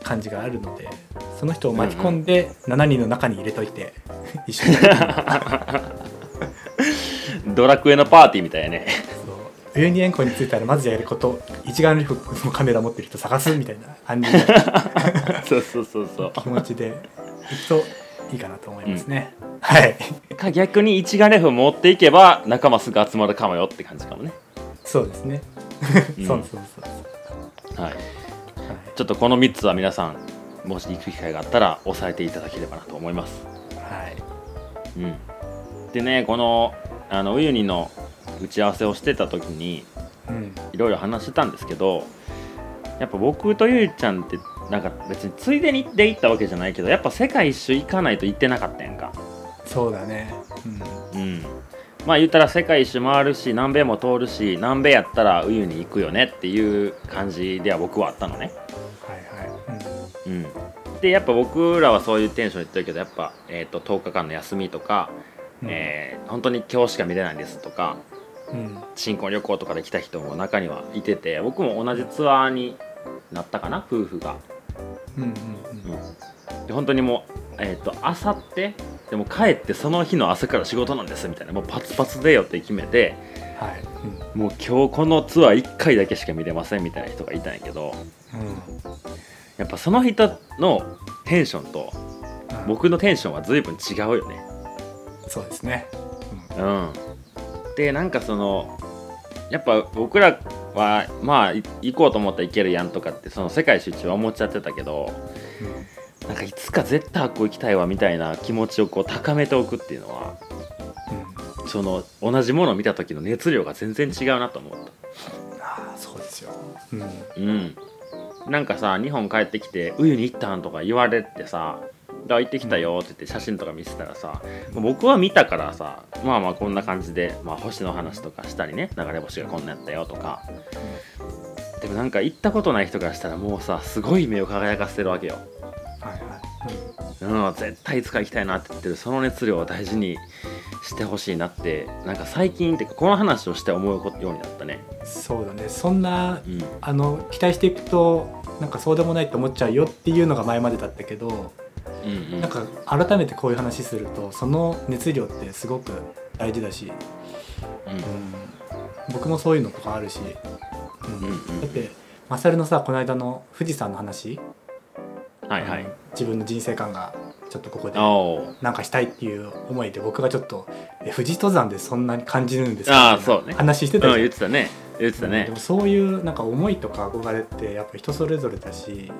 [SPEAKER 3] 感じがあるのでその人を巻き込んで7人の中に入れといて [LAUGHS] 一緒に
[SPEAKER 2] ドラクエのパーティーみたいやね
[SPEAKER 3] そう冬に円弧に着いたらまずやること一眼レフのカメラ持ってる人探すみたいな感じの [LAUGHS]
[SPEAKER 2] そうそうそうそう。
[SPEAKER 3] 気持ちで行くといいかなと思いますね、はい。
[SPEAKER 2] か逆に一眼レフ持っていけば仲間すぐ集まるかもよって感じかもね、
[SPEAKER 3] そうですね、
[SPEAKER 2] うん。
[SPEAKER 3] そうそうそう
[SPEAKER 2] はい、
[SPEAKER 3] はい。
[SPEAKER 2] ちょっとこの3つは皆さんもし行く機会があったら押さえていただければなと思います。
[SPEAKER 3] はい。
[SPEAKER 2] うん、でねこのあのウユニの打ち合わせをしてた時に
[SPEAKER 3] うん。
[SPEAKER 2] いろいろ話してたんですけどやっぱ僕とゆいちゃんってなんか別についでにで行ったわけじゃないけどやっぱ世界一周行かないと行ってなかったやんか。
[SPEAKER 3] そうだね。うん。
[SPEAKER 2] うん。まあ言ったら世界一周回るし南米も通るし南米やったらウユニ行くよねっていう感じでは僕はあったのね。
[SPEAKER 3] はいはい。
[SPEAKER 2] うん。でやっぱ僕らはそういうテンション言ってるけどやっぱ、えー、と10日間の休みとか、
[SPEAKER 3] うん。
[SPEAKER 2] えー本当に今日しか見れないんですとか
[SPEAKER 3] うん
[SPEAKER 2] 新婚旅行とかで来た人も中にはいてて僕も同じツアーになったかな夫婦が、
[SPEAKER 3] うんうんうん
[SPEAKER 2] で本当にもうえっ、とあさってでも帰ってその日の朝から仕事なんですみたいなもうパツパツでよって決めて
[SPEAKER 3] はい。
[SPEAKER 2] もう今日このツアー1回だけしか見れませんみたいな人がいたんやけど
[SPEAKER 3] うんうん
[SPEAKER 2] やっぱその人のテンションと
[SPEAKER 3] うん。
[SPEAKER 2] 僕のテンションは随分違うよね。
[SPEAKER 3] そうですね。
[SPEAKER 2] うんでなんかそのやっぱ僕らはまあい行こうと思ったらいけるやんとかってその世界一周は思っちゃってたけど
[SPEAKER 3] うん。
[SPEAKER 2] なんかいつか絶対あっこ行きたいわみたいな気持ちをこう高めておくっていうのは
[SPEAKER 3] うん。
[SPEAKER 2] その同じものを見た時の熱量が全然違うなと思った。
[SPEAKER 3] ああそうですよ。うん。
[SPEAKER 2] うん。なんかさ日本帰ってきて「ウユに行ったん?」とか言われてさ「あ行ってきたよ」って言って写真とか見せたらさ僕は見たからさまあまあこんな感じで、まあ、星の話とかしたりね流れ星がこんなやったよとか。でもなんか行ったことない人からしたらもうさすごい目を輝かせてるわけよ。
[SPEAKER 3] はいはい。
[SPEAKER 2] うん、絶対いつか行きたいなって言ってるその熱量を大事にしてほしいなってなんか最近っていうかこの話をして思うようになったね。
[SPEAKER 3] うんそうだね。そんな
[SPEAKER 2] うん。
[SPEAKER 3] あの期待していくとなんかそうでもないって思っちゃうよっていうのが前までだったけど
[SPEAKER 2] うんうん。
[SPEAKER 3] なんか改めてこういう話するとその熱量ってすごく大事だし、
[SPEAKER 2] うん。
[SPEAKER 3] うん、僕もそういうのとかあるし、うん。
[SPEAKER 2] うんうん。
[SPEAKER 3] だってマサルのさこの間の富士山の話。
[SPEAKER 2] はいはい。
[SPEAKER 3] 自分の人生観がちょっとここでなんかしたいっていう思いで僕がちょっとえ富士登山でそんなに感じるんです
[SPEAKER 2] あー
[SPEAKER 3] みたいな
[SPEAKER 2] そうね
[SPEAKER 3] 話してた
[SPEAKER 2] うん
[SPEAKER 3] じゃん。
[SPEAKER 2] 言ってたね。言ってたね。
[SPEAKER 3] でもそういうなんか思いとか憧れってやっぱ人それぞれだし、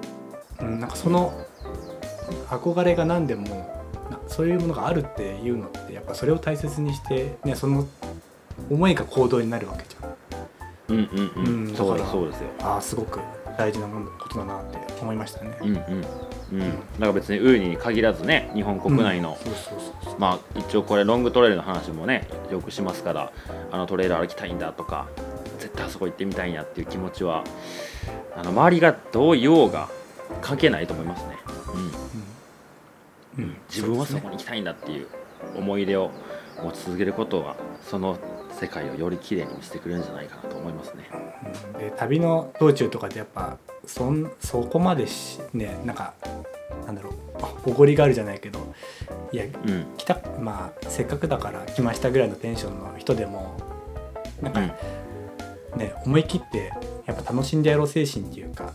[SPEAKER 3] うん、なんかその憧れが何でもなそういうものがあるっていうのってやっぱそれを大切にして、ね、その思いが行動になるわけじゃん。
[SPEAKER 2] うんうんうん、
[SPEAKER 3] うん
[SPEAKER 2] そうですそうですよ。
[SPEAKER 3] ああすごく大事なことだなって思いましたね。
[SPEAKER 2] うんうん。うん。だから別にウーニに限らずね日本国内の、まあ一応これロングトレイルの話もねよくしますからあのトレイル歩きたいんだとか絶対あそこ行ってみたいんやっていう気持ちはあの周りがどう言おうが関係ないと思いますね、うん
[SPEAKER 3] うんうん
[SPEAKER 2] 自分はそこに行きたいんだっていう思い入れを持ち続けることはその世界をより綺麗に見せてくれるんじゃないかなと思いますね。
[SPEAKER 3] うん。で旅の道中とかでやっぱそんそこまでしねなんかなんだろうあおごりがあるじゃないけどいや
[SPEAKER 2] うん。
[SPEAKER 3] 来たまあせっかくだから来ましたぐらいのテンションの人でもなんか、ね思い切ってやっぱ楽しんでやろう精神っていうか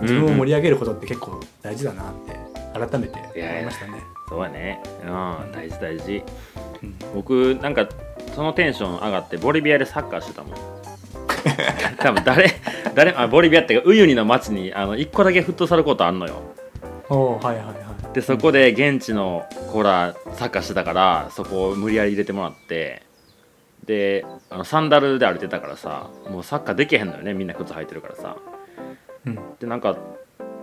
[SPEAKER 3] 自分を盛り上げることって結構大事だなって改めて思いましたね。
[SPEAKER 2] そうやね、うん、大事大事。
[SPEAKER 3] うん。
[SPEAKER 2] 僕なんかそのテンション上がってボリビアでサッカーしてたもん。[LAUGHS] 多分誰誰あボリビアっていうかウユニの町にあの1個だけフットサルコートあんのよ。
[SPEAKER 3] おーはいはいはい。
[SPEAKER 2] でそこで現地の子らサッカーしてたからそこを無理やり入れてもらってであのサンダルで歩いてたからさもうサッカーできへんのよね。みんな靴履いてるからさ
[SPEAKER 3] うん
[SPEAKER 2] でなんか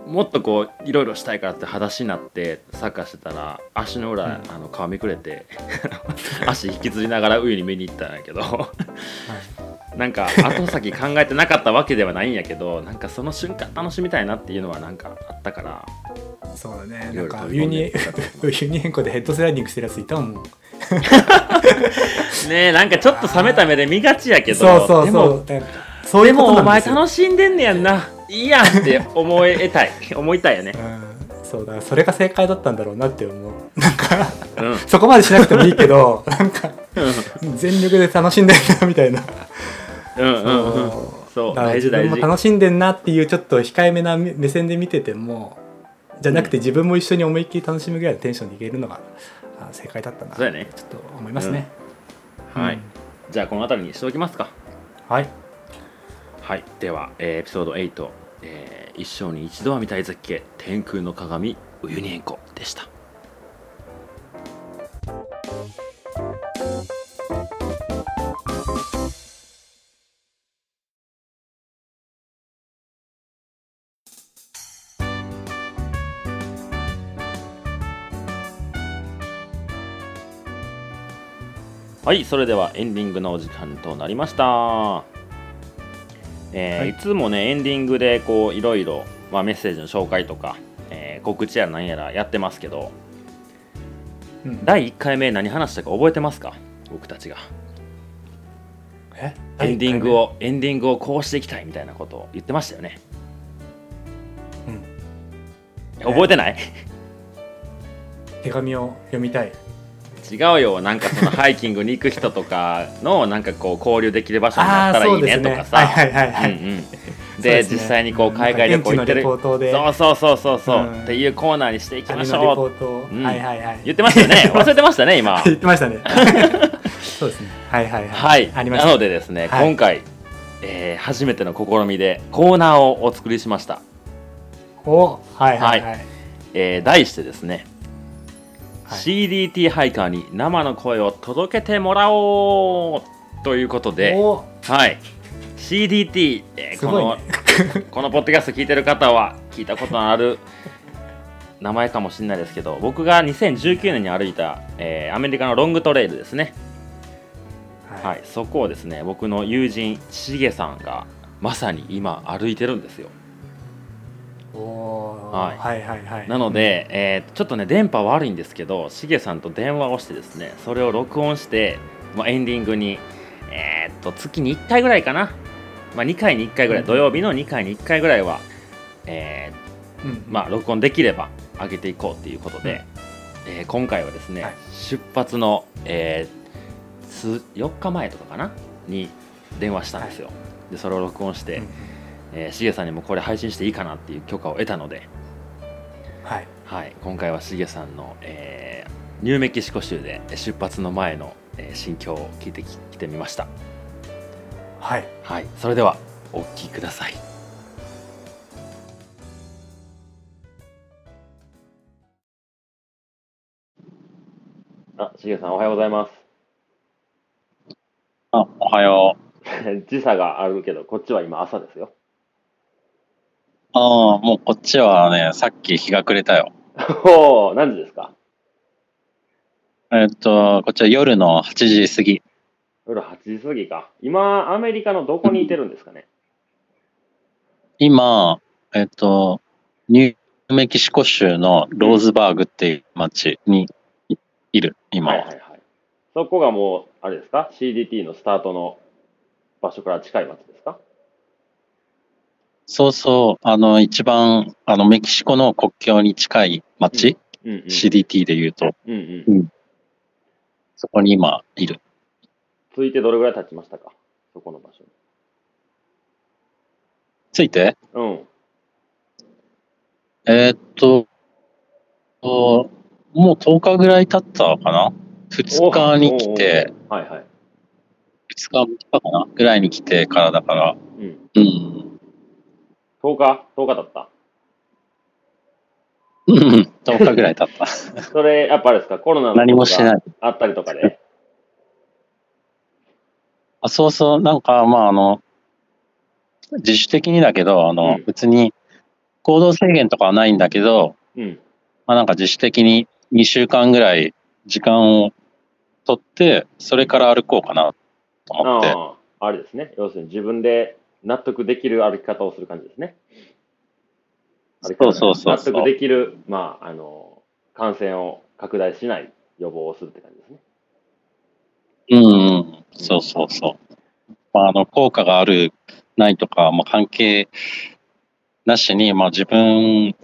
[SPEAKER 2] もっとこういろいろしたいからって裸足になってサッカーしてたら足の裏、
[SPEAKER 3] うん
[SPEAKER 2] あの皮めくれて [LAUGHS] 足引きずりながら上に見に行ったんやけど
[SPEAKER 3] はい
[SPEAKER 2] なんか後先考えてなかったわけではないんやけどなんかその瞬間楽しみたいなっていうのはなんかあったから
[SPEAKER 3] そうだね。なんかユニ [LAUGHS] ユニ変更でヘッドスライディングしてるやついたもん。
[SPEAKER 2] ねえなんかちょっと冷めた目で見がちやけど
[SPEAKER 3] そうそう
[SPEAKER 2] でも
[SPEAKER 3] そう。そうい
[SPEAKER 2] で
[SPEAKER 3] うこと
[SPEAKER 2] もお前。楽しんでんねやんな。いいやんって思えたい。[LAUGHS] 思いたいよね。
[SPEAKER 3] うん、そうだそれが正解だったんだろうなって思う。なんか
[SPEAKER 2] うん。
[SPEAKER 3] そこまでしなくてもいいけど、[LAUGHS] なんか全力で楽しんでるなみたいな。
[SPEAKER 2] うんうんうん。そう大事大事。
[SPEAKER 3] 楽しんでんなっていうちょっと控えめな目目線で見ててもじゃなくて自分も一緒に思いっきり楽しむぐらいのテンションでいけるのがあ正解だったな。
[SPEAKER 2] そうやね。
[SPEAKER 3] ちょっと思いますね、
[SPEAKER 2] はい、
[SPEAKER 3] うん。
[SPEAKER 2] じゃあこの辺りにしておきますか。
[SPEAKER 3] はい
[SPEAKER 2] はい。では、えーエピソード8、えー一生に一度は見たい絶景天空の鏡ウユニ塩湖でした。はい。それではエンディングのお時間となりました。えー
[SPEAKER 3] はい。
[SPEAKER 2] い、つもねエンディングでこういろいろ、まあ、メッセージの紹介とか、えー告知やら何やらやってますけど
[SPEAKER 3] うん。
[SPEAKER 2] 第1回目何話したか覚えてますか？僕たちが。
[SPEAKER 3] え？
[SPEAKER 2] エンディングをエンディングをこうしていきたいみたいなことを言ってましたよね。
[SPEAKER 3] うん。
[SPEAKER 2] 覚えてない？
[SPEAKER 3] 手紙を読みたい
[SPEAKER 2] 違うよなんかそのハイキングに行く人とかのなんかこう交流できる場所になったらいいね。とかさ
[SPEAKER 3] はいはいはいはい、
[SPEAKER 2] うんうん
[SPEAKER 3] そう
[SPEAKER 2] で実際にこう海外旅行行ってるそうそうそうそうそう、
[SPEAKER 3] うん
[SPEAKER 2] っていうコーナーにしていきましょう
[SPEAKER 3] はいはいはい。
[SPEAKER 2] 言ってましたよね。[LAUGHS] 忘れてましたね今。
[SPEAKER 3] 言ってましたね。[LAUGHS] そうですね。はいはいはい。
[SPEAKER 2] はい。なのでですね、
[SPEAKER 3] はい。
[SPEAKER 2] 今回、えー初めての試みでコーナーをお作りしました、
[SPEAKER 3] おはいはいはい、
[SPEAKER 2] えー題してですね、
[SPEAKER 3] はい
[SPEAKER 2] CDT ハイカーに生の声を届けてもらおうということで、
[SPEAKER 3] お。
[SPEAKER 2] はい。CDT、えーこのこのポッドキャスト聞いてる方は聞いたことのある名前かもしれないですけど僕が2019年に歩いた、えーアメリカのロングトレイルですね。はい、そこをですね僕の友人しげさんがまさに今歩いてるんですよはい。
[SPEAKER 3] はいはいはい。
[SPEAKER 2] なので、えーちょっとね電波悪いんですけどしげさんと電話をしてですねそれを録音して、まあ、エンディングにえーっと月に1回ぐらいかな、まあ、2回に1回ぐらい、
[SPEAKER 3] うん。
[SPEAKER 2] 土曜日の2回に1回ぐらいは、えーまあ、録音できれば上げていこうということで、えー今回はですね、
[SPEAKER 3] はい。
[SPEAKER 2] 出発の、えー数4日前とかかな？に電話したんですよ、でそれを録音して、
[SPEAKER 3] うん
[SPEAKER 2] えーしげさんにもこれ配信していいかなっていう許可を得たので、
[SPEAKER 3] はい
[SPEAKER 2] はい、今回はしげさんの、えーニューメキシコ州で出発の前の、えー心境を聞いてききてみました。
[SPEAKER 3] はい
[SPEAKER 2] はい、それではお聞きください。あ、しげさんおはようございます。
[SPEAKER 1] あ、おはよう。[LAUGHS]
[SPEAKER 2] 時差があるけど、こっちは今朝ですよ。
[SPEAKER 1] ああ、もうこっちはね、さっき日が暮れたよ。
[SPEAKER 2] おお、何時ですか？
[SPEAKER 1] えっと、こっちは夜の8時過ぎ。
[SPEAKER 2] 夜8時過ぎか。今、アメリカのどこにいてるんですかね？
[SPEAKER 1] 今、えっと、ニューメキシコ州のローズバーグっていう町にいいる、今は。
[SPEAKER 2] はいはいはい。そこがもう、あれですか ?CDT のスタートの場所から近い町ですか？
[SPEAKER 1] そうそう、あの、一番、あの、メキシコの国境に近い町、
[SPEAKER 2] うんうん。
[SPEAKER 1] CDT で言うと、
[SPEAKER 2] うんうん。
[SPEAKER 1] そこに今いる。
[SPEAKER 2] 着いてどれぐらい経ちましたか？そこの場所に。
[SPEAKER 1] ついて？
[SPEAKER 2] うん。
[SPEAKER 1] えーっと、おもう10日ぐらい経ったかな ?2 日に来て。
[SPEAKER 2] はいはい。
[SPEAKER 1] 2日、3日かな？ぐらいに来てからだから、
[SPEAKER 2] うん。
[SPEAKER 1] うん。
[SPEAKER 2] 10日 ?10 日経った？
[SPEAKER 1] うん、10日ぐらい経った。
[SPEAKER 2] それ、やっぱあれですか？コロナの
[SPEAKER 1] 何もしてない。
[SPEAKER 2] あったりとかで？
[SPEAKER 1] あそうそう、なんか、まあ、あの、自主的にだけど、あの、
[SPEAKER 2] うん
[SPEAKER 1] 別に行動制限とかはないんだけど、
[SPEAKER 2] うん。
[SPEAKER 1] まあ、なんか自主的に2週間ぐらい時間を取って、それから歩こうかなと思って。
[SPEAKER 2] ああ、あれですね。要するに自分で納得できる歩き方をする感じですね。
[SPEAKER 1] そうそうそう
[SPEAKER 2] 納得できる、まあ、あの、感染を拡大しない予防をするって感じですね。
[SPEAKER 1] うん、うん、そうそうそう。まあ、あの、効果がある、ないとか、まあ、関係なしに、まあ、自分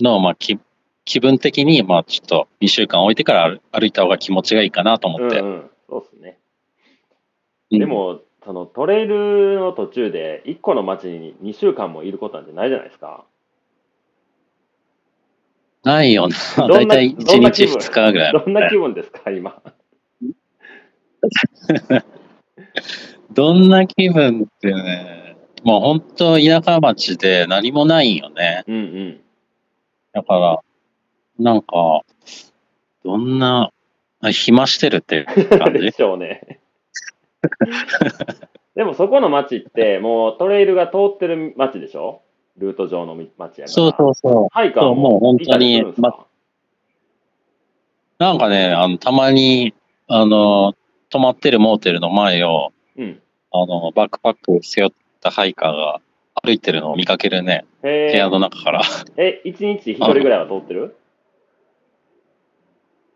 [SPEAKER 1] の、まあ、気気分的に、まあ、ちょっと2週間置いてから歩歩いた方が気持ちがいいかなと思って。
[SPEAKER 2] うんうん。そうですね。
[SPEAKER 1] うん
[SPEAKER 2] でも、そのトレイルの途中で1個の街に2週間もいることなんてないじゃないですか。
[SPEAKER 1] ないよな。
[SPEAKER 2] どんな
[SPEAKER 1] だいたい1日
[SPEAKER 2] どんな気分
[SPEAKER 1] ？2日ぐらい。
[SPEAKER 2] どんな気分ですか、今？[LAUGHS]
[SPEAKER 1] どんな気分ってね、もう本当田舎町で何もないんよね。
[SPEAKER 2] うんうん。
[SPEAKER 1] だから、なんか、どんな、あ暇してるっていう感 [LAUGHS]
[SPEAKER 2] で
[SPEAKER 1] じ
[SPEAKER 2] しょうね。でもそこの街ってもうトレイルが通ってる街でしょ？ルート上の街やから。
[SPEAKER 1] そうそうそう。
[SPEAKER 2] ハイカー
[SPEAKER 1] もう本当に
[SPEAKER 2] いたりするんですか？
[SPEAKER 1] なんかね、あの、たまに、あの、泊まってるモーテルの前を、
[SPEAKER 2] うん。
[SPEAKER 1] あの、バックパック背負ったハイカーが歩いてるのを見かけるね。
[SPEAKER 2] へ
[SPEAKER 1] 部屋の
[SPEAKER 2] え。
[SPEAKER 1] 中から。[LAUGHS]
[SPEAKER 2] え、一日一人ぐらいは通ってる？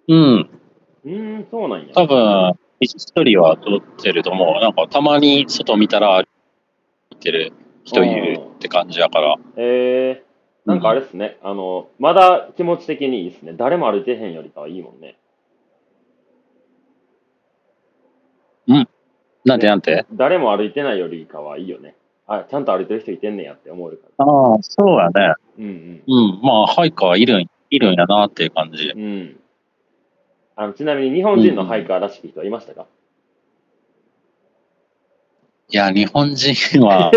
[SPEAKER 1] うん。
[SPEAKER 2] うーん、そうなんや。
[SPEAKER 1] 多分、一人は通ってると思う。なんか、たまに外見たら歩いてる人いるって感じやから。
[SPEAKER 2] へえ。なんかあれですね、あの、まだ気持ち的にいいですね。誰も歩いてへんよりかはいいもんね。
[SPEAKER 1] なんてなんて？
[SPEAKER 2] 誰も歩いてないよりかはいいよね。あ、ちゃんと歩いてる人いてんねやって思えるから。
[SPEAKER 1] ああ、そうやね。
[SPEAKER 2] うん
[SPEAKER 1] うん。まあ、ハイカーいるん、いるんやなっていう感じ
[SPEAKER 2] う。ん。うん。あの、ちなみに日本人のハイカーらしき人はいましたか、
[SPEAKER 1] いや、日本人は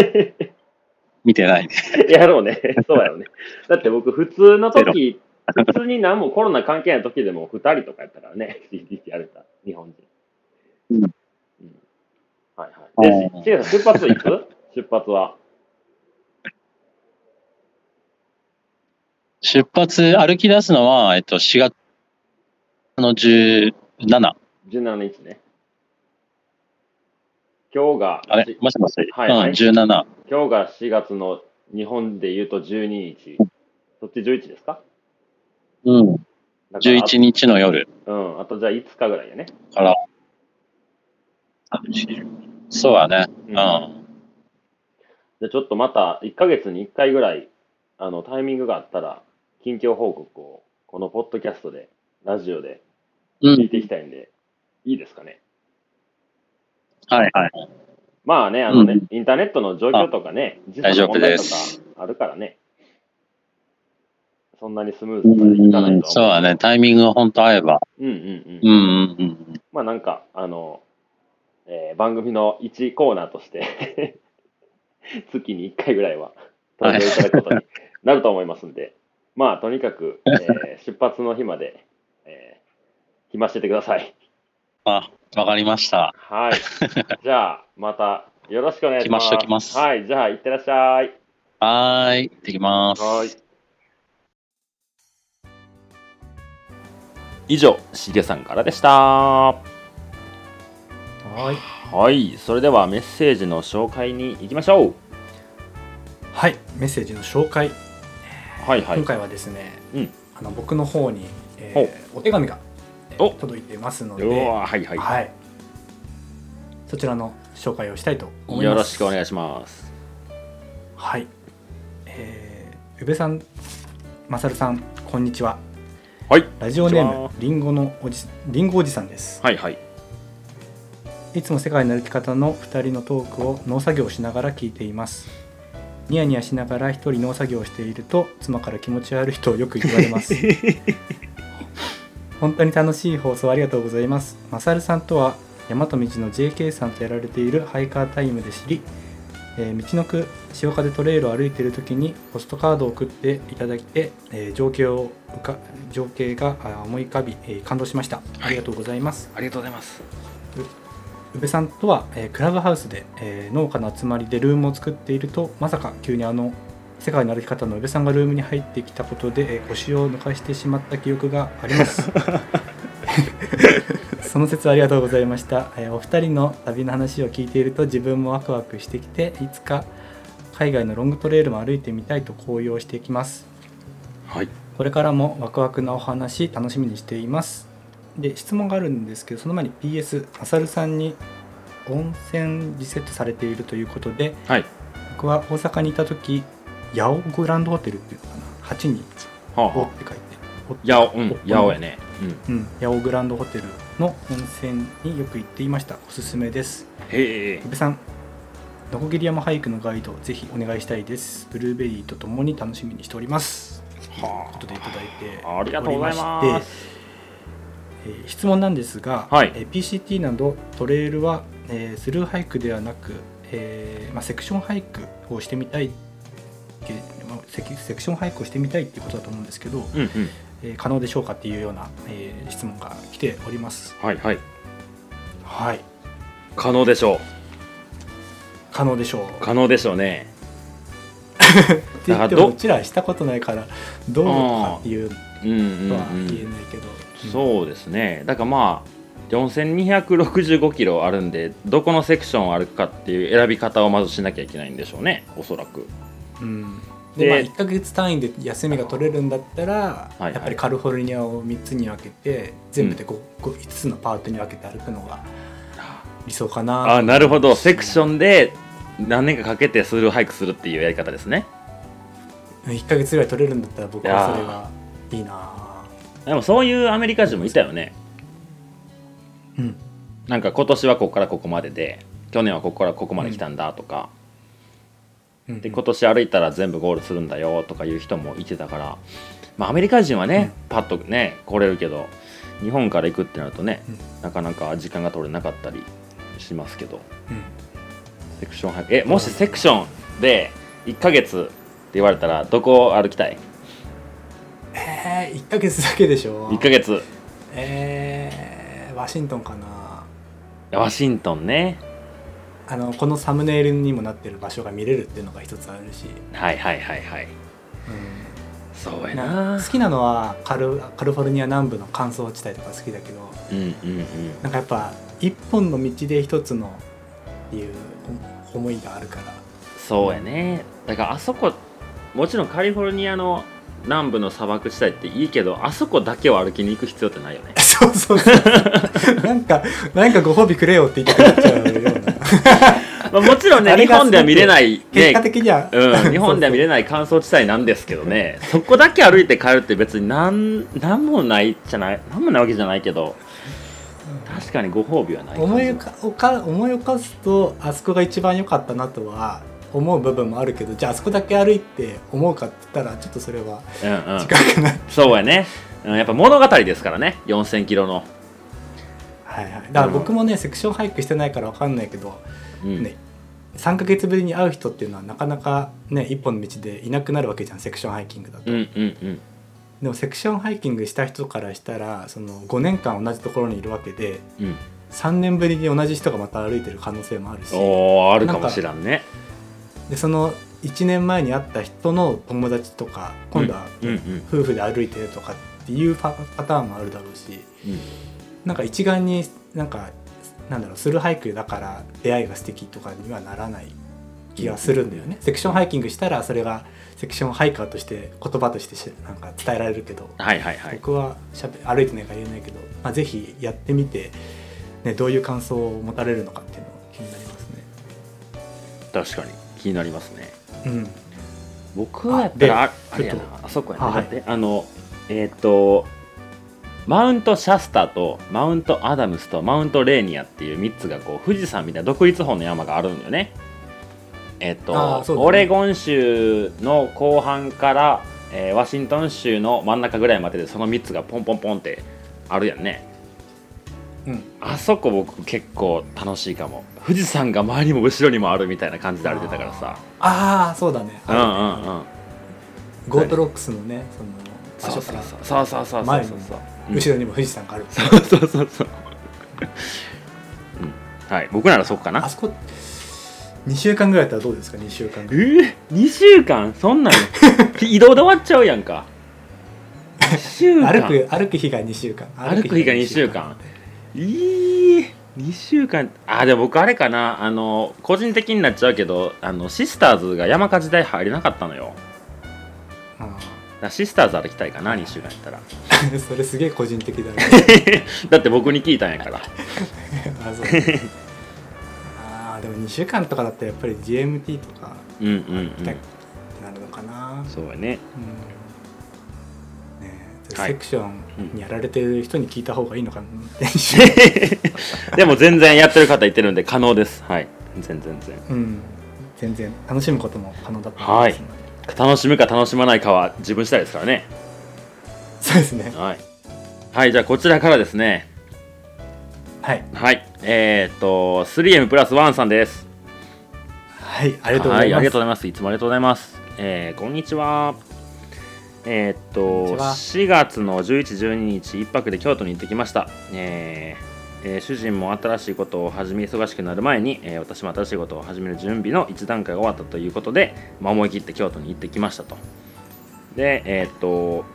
[SPEAKER 1] [LAUGHS] 見てないね。
[SPEAKER 2] やろうね。そうやろね。だって僕、普通の時、[LAUGHS] 普通に何もコロナ関係ない時でも2人とかやったからね、CDT やれた、日本人。
[SPEAKER 1] うん
[SPEAKER 2] うんはいはい。で、
[SPEAKER 1] あー
[SPEAKER 2] しげさん、出発いつ？[LAUGHS] 出発は。
[SPEAKER 1] 出発、歩き出すのは、えっと、4月の17。
[SPEAKER 2] 17日ね。今日が、
[SPEAKER 1] あれ？
[SPEAKER 2] し
[SPEAKER 1] もしもし、
[SPEAKER 2] はいはい
[SPEAKER 1] うん、17。
[SPEAKER 2] 今日が4月の日本で言うと12日。そっち11ですか？
[SPEAKER 1] うん。
[SPEAKER 2] だから
[SPEAKER 1] 11日の夜
[SPEAKER 2] うん、あとじゃあ5日ぐらいやね。
[SPEAKER 1] から。そうやね。
[SPEAKER 2] う
[SPEAKER 1] うんん。
[SPEAKER 2] じゃあちょっとまた1ヶ月に1回ぐらい、あの、タイミングがあったら、近況報告を、このポッドキャストで、ラジオで
[SPEAKER 1] うん。
[SPEAKER 2] 聞いていきたいんで、いいですかね？
[SPEAKER 1] はいはい。
[SPEAKER 2] まあね、あのね、
[SPEAKER 1] うん
[SPEAKER 2] インターネットの状況とかね、時差とかあるからね。そんなにスムーズにいかないとは思
[SPEAKER 1] そうだね。タイミングが本当合えば。
[SPEAKER 2] うんうんうん。
[SPEAKER 1] うんうんうん。
[SPEAKER 2] まあなんか、あの、えー番組の1コーナーとして、[LAUGHS] 月に1回ぐらいは登場いただくことになると思いますんで、まあとにかく、えー出発の日まで、えー暇しててください。
[SPEAKER 1] あ、わかりました。
[SPEAKER 2] はい。[LAUGHS] じゃあ、またよろしくお願いします。
[SPEAKER 1] 暇しときます
[SPEAKER 2] はい。じゃあ、いってらっしゃい。
[SPEAKER 1] はーい。行ってきます。
[SPEAKER 2] はい。以上、しげさんからでした。
[SPEAKER 3] はい
[SPEAKER 2] はい。それではメッセージの紹介に行きましょう。
[SPEAKER 3] はいメッセージの紹介、
[SPEAKER 2] はいはい
[SPEAKER 3] 今。回はですね、
[SPEAKER 2] うん
[SPEAKER 3] あの僕の方に、えーお手紙が、届いてますので、
[SPEAKER 2] はいはい。
[SPEAKER 3] はい、そちらの紹介をしたいと思います。
[SPEAKER 2] よろしくお願いします。
[SPEAKER 3] はい。えー、宇部さん、まさるさん、こんにちは。
[SPEAKER 2] はい。
[SPEAKER 3] ラジオネーム、りんごのおじ、りんごおじさんです。
[SPEAKER 2] はいはい。
[SPEAKER 3] いつも世界の歩き方の2人のトークを農作業をしながら聞いています。ニヤニヤしながら一人農作業をしていると妻から気持ち悪いとよく言われます。[LAUGHS] 本当に楽しい放送ありがとうございます。マサルさんとは大和道の JK さんとやられているハイカータイムで知り、えー道のく潮風トレイルを歩いている時にポストカードを送っていただいて、えー情景を情景があ思い浮かび、えー感動しました。ありがとうございます。
[SPEAKER 2] ありがとうございます。
[SPEAKER 3] 宇部さんとは、えークラブハウスで、えー農家の集まりでルームを作っているとまさか急にあの世界の歩き方の宇部さんがルームに入ってきたことで、えー腰を抜かしてしまった記憶があります [LAUGHS] その説はありがとうございました、えーお二人の旅の話を聞いていると自分もワクワクしてきていつか海外のロングトレイルも歩いてみたいと高揚していきます
[SPEAKER 2] はい。
[SPEAKER 3] これからもワクワクなお話楽しみにしていますで質問があるんですけどその前に PS マサルさんに温泉リセットされているということで
[SPEAKER 2] はい。
[SPEAKER 3] 僕は大阪にいた時八尾グランドホテルっていうのかな？8人
[SPEAKER 2] はあ、はあ。
[SPEAKER 3] 「おって書いてお
[SPEAKER 2] やお、うん、やおやね。うん。
[SPEAKER 3] うん、八尾グランドホテルの温泉によく行っていましたおすすめです
[SPEAKER 2] へえ
[SPEAKER 3] 宇。部さんノコギリ山ハイクのガイドぜひお願いしたいですブルーベリーとともに楽しみにしております
[SPEAKER 2] は
[SPEAKER 3] ということでいただいて
[SPEAKER 2] あ。ありがとうございます。
[SPEAKER 3] えー質問なんですが、
[SPEAKER 2] はい
[SPEAKER 3] えー PCT などトレイルは、えースルーハイクではなく、えーまあ、セクションハイクをしてみたいけまあセキセクションハイクをしてみたいっていうことだと思うんですけど、
[SPEAKER 2] うんうん。
[SPEAKER 3] えー可能でしょうかっていうような、えー質問が来ております
[SPEAKER 2] はいはい。
[SPEAKER 3] はい
[SPEAKER 2] 可能でしょ
[SPEAKER 3] 可能でしょう
[SPEAKER 2] う。可能でしょうね。
[SPEAKER 3] って言ってもうちらしたことないからどうかっていう
[SPEAKER 2] うんうん
[SPEAKER 3] のは
[SPEAKER 2] うん。
[SPEAKER 3] 言えないけど、うん
[SPEAKER 2] そうですね。だからまあ、4265キロあるんで、どこのセクションを歩くかっていう選び方をまずしなきゃいけないんでしょうね、おそらく。
[SPEAKER 3] うん
[SPEAKER 2] で
[SPEAKER 3] でまあ、1ヶ月単位で休みが取れるんだったら、
[SPEAKER 2] いはい
[SPEAKER 3] やっぱりカリフォルニアを3つに分けて全部で 5,、5, つのパートに分けて歩くのが理想かな
[SPEAKER 2] あなるほど、セクショ
[SPEAKER 3] ン
[SPEAKER 2] ンで何年かかけてスルーハイクするっていうやり方ですね。
[SPEAKER 3] 1ヶ月ぐらい取れるんだったら僕はそれがいいな
[SPEAKER 2] でもそういうアメリカ人もいたよね。
[SPEAKER 3] うん
[SPEAKER 2] なんか今年はここからここまでで、去年はここからここまで来たんだとか、
[SPEAKER 3] うん
[SPEAKER 2] で今年歩いたら全部ゴールするんだよとかいう人もいてたから、まあ、アメリカ人はね、パッとね来れるけど日本から行くってなるとね、
[SPEAKER 3] うん。
[SPEAKER 2] なかなか時間が取れなかったりしますけど。
[SPEAKER 3] うん。
[SPEAKER 2] セクションえもしセクションで1ヶ月って言われたらどこ歩きたい？
[SPEAKER 3] えー、1ヶ月だけでしょ
[SPEAKER 2] ?1 ヶ月。
[SPEAKER 3] えー、ワシントンかな。
[SPEAKER 2] ワシントンね
[SPEAKER 3] あのこのサムネイルにもなってる場所が見れるっていうのが一つあるし、
[SPEAKER 2] はいはいはいはい。
[SPEAKER 3] うん
[SPEAKER 2] そうや
[SPEAKER 3] な。
[SPEAKER 2] な
[SPEAKER 3] 好きなのはカルカリフォルニア南部の乾燥地帯とか好きだけど
[SPEAKER 2] うんうんうん。
[SPEAKER 3] なんかやっぱ一本の道で一つのっていう思いがあるから。
[SPEAKER 2] そうやね。だからあそこもちろんカリフォルニアの南部の砂漠地帯っていいけどあそこだけを歩きに行く必要ってないよね。[LAUGHS]
[SPEAKER 3] そうそうそう。なんかなんかご褒美くれよって言ってくれちゃう
[SPEAKER 2] まあ、もちろんね日本では見れない、
[SPEAKER 3] 結果
[SPEAKER 2] ね
[SPEAKER 3] 的には、
[SPEAKER 2] うん、日本では見れ
[SPEAKER 3] ない
[SPEAKER 2] ない乾燥地帯なんですけどね。そこだけ歩いて帰るって別になんなんもないじゃないなんもないわけじゃないけど確かにご褒美はない
[SPEAKER 3] 思い浮かおか思い浮かすとあそこが一番良かったなとは思う部分もあるけどじゃああそこだけ歩いて思うかって言ったらちょっとそれは
[SPEAKER 2] うんうん。
[SPEAKER 3] 違くない、
[SPEAKER 2] そうやね、うん、やっぱ物語ですからね。4000キロの、
[SPEAKER 3] はいはい。だから僕もねセクションハイクしてないから分かんないけど、
[SPEAKER 2] うん。
[SPEAKER 3] ね3ヶ月ぶりに会う人っていうのはなかなかね一本の道でいなくなるわけじゃんセクションハイキングだと、
[SPEAKER 2] うんうんうん。
[SPEAKER 3] でもセクションハイキングした人からしたらその5年間同じところにいるわけで
[SPEAKER 2] うん。
[SPEAKER 3] 3年ぶりに同じ人がまた歩いてる可能性もあるし。
[SPEAKER 2] おーあるかもしらんね。
[SPEAKER 3] でその1年前に会った人の友達とか今度は
[SPEAKER 2] うんうん。
[SPEAKER 3] 夫婦で歩いてるとかっていうパパターンもあるだろうし。
[SPEAKER 2] うん
[SPEAKER 3] なんか一概になんかなんだろうスルーハイクだから出会いが素敵とかにはならない気がするんだよね、セクションハイキングしたらそれがセクションハイカーとして言葉としてしなんか伝えられるけど、
[SPEAKER 2] はいはいはい。
[SPEAKER 3] 僕はしゃべ歩いてないから言えないけど、まあ、ぜひやってみて、ね、どういう感想を持たれるのかっていうのが気になりますね。
[SPEAKER 2] 確かに。気になりますね。
[SPEAKER 3] うん。
[SPEAKER 2] 僕はやったらあ
[SPEAKER 3] あ
[SPEAKER 2] れやな。あそこやな、
[SPEAKER 3] はい
[SPEAKER 2] あのえっ、とマウントシャスタとマウントアダムスとマウントレーニアっていう3つがこう富士山みたいな独立峰の山があるんだよね。えっ、と、
[SPEAKER 3] ね。
[SPEAKER 2] オレゴン州の後半から、えーワシントン州の真ん中ぐらいまででその3つがポンポンポンってあるやんね。
[SPEAKER 3] うん。
[SPEAKER 2] あそこ僕結構楽しいかも。富士山が前にも後ろにもあるみたいな感じで歩いてたからさ。
[SPEAKER 3] ああそうだね、
[SPEAKER 2] うんうんうん。
[SPEAKER 3] Goat Rocks のねその場
[SPEAKER 2] そうそうそう。そうそうそうそうそう
[SPEAKER 3] 後ろにも富士山がある、
[SPEAKER 2] そうそうそうそう。うん、はい、僕ならそこかな。
[SPEAKER 3] あそこ2週間ぐらいだったらどうですか？2週間
[SPEAKER 2] え
[SPEAKER 3] ぐらい。
[SPEAKER 2] ー、2週間？そんなん？[LAUGHS] 移動で終わっちゃうやんか。2週間。
[SPEAKER 3] 歩く歩く日が2週間。
[SPEAKER 2] 歩く日が2週間。いい2週間。あでも僕あれかな。あの個人的になっちゃうけどあのシスターズが山火事代入れなかったのよ。だか
[SPEAKER 3] あ
[SPEAKER 2] らシスターズ歩きたいかな2週間やったら。
[SPEAKER 3] ー [LAUGHS] それすげえ個人的だね。[LAUGHS]
[SPEAKER 2] だって僕に聞いたんやから。[LAUGHS]
[SPEAKER 3] あそう。あーでも2週間とかだったらやっぱり GMT とか
[SPEAKER 2] うんうんう
[SPEAKER 3] 行きたいっ
[SPEAKER 2] ん
[SPEAKER 3] てなるのかな、
[SPEAKER 2] そうやね。
[SPEAKER 3] うん。ねセクションにやられてる人に聞いた方がいいのかなって、
[SPEAKER 2] でも全然やってる方いてるんで可能です。はい。全然全然。
[SPEAKER 3] うん、全然楽しむことも可能だと思いますので、
[SPEAKER 2] 楽しむか楽しまないかは自分次第ですからね。
[SPEAKER 3] そうですね。
[SPEAKER 2] はい。はいじゃあこちらからですね。
[SPEAKER 3] はい。
[SPEAKER 2] はい。えー、っと 3M プラス1さんです。
[SPEAKER 3] はいありがとうござ
[SPEAKER 2] はいい、
[SPEAKER 3] ます、
[SPEAKER 2] ありがとうございます。いつもありがとうございます。えー、こんにちは。えー、っと
[SPEAKER 3] こんにちは。
[SPEAKER 2] 4月の11、12日一泊で京都に行ってきました、えーえー主人も新しいことを始め忙しくなる前に、えー私も新しいことを始める準備の一段階が終わったということで、まあ、思い切って京都に行ってきましたと。でえーっと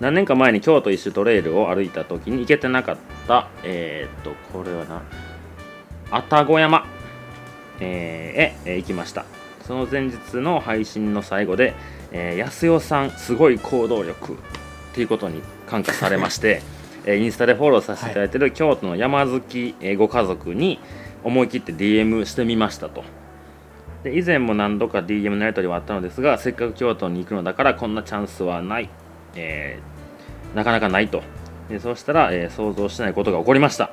[SPEAKER 2] 何年か前に京都一周トレイルを歩いた時に行けてなかったえーっとこれはな愛宕山、えーへ、行きました。その前日の配信の最後で、えー、安代さんすごい行動力っていうことに感化されまして、えーインスタでフォローさせていただいてい。る京都の山好き、えーご家族に思い切って DM してみましたと。で以前も何度か DM のやり取りはあったのですがせっかく京都に行くのだからこんなチャンスはない、えーなかなかないと。でそうしたら、えー想像してないことが起こりました。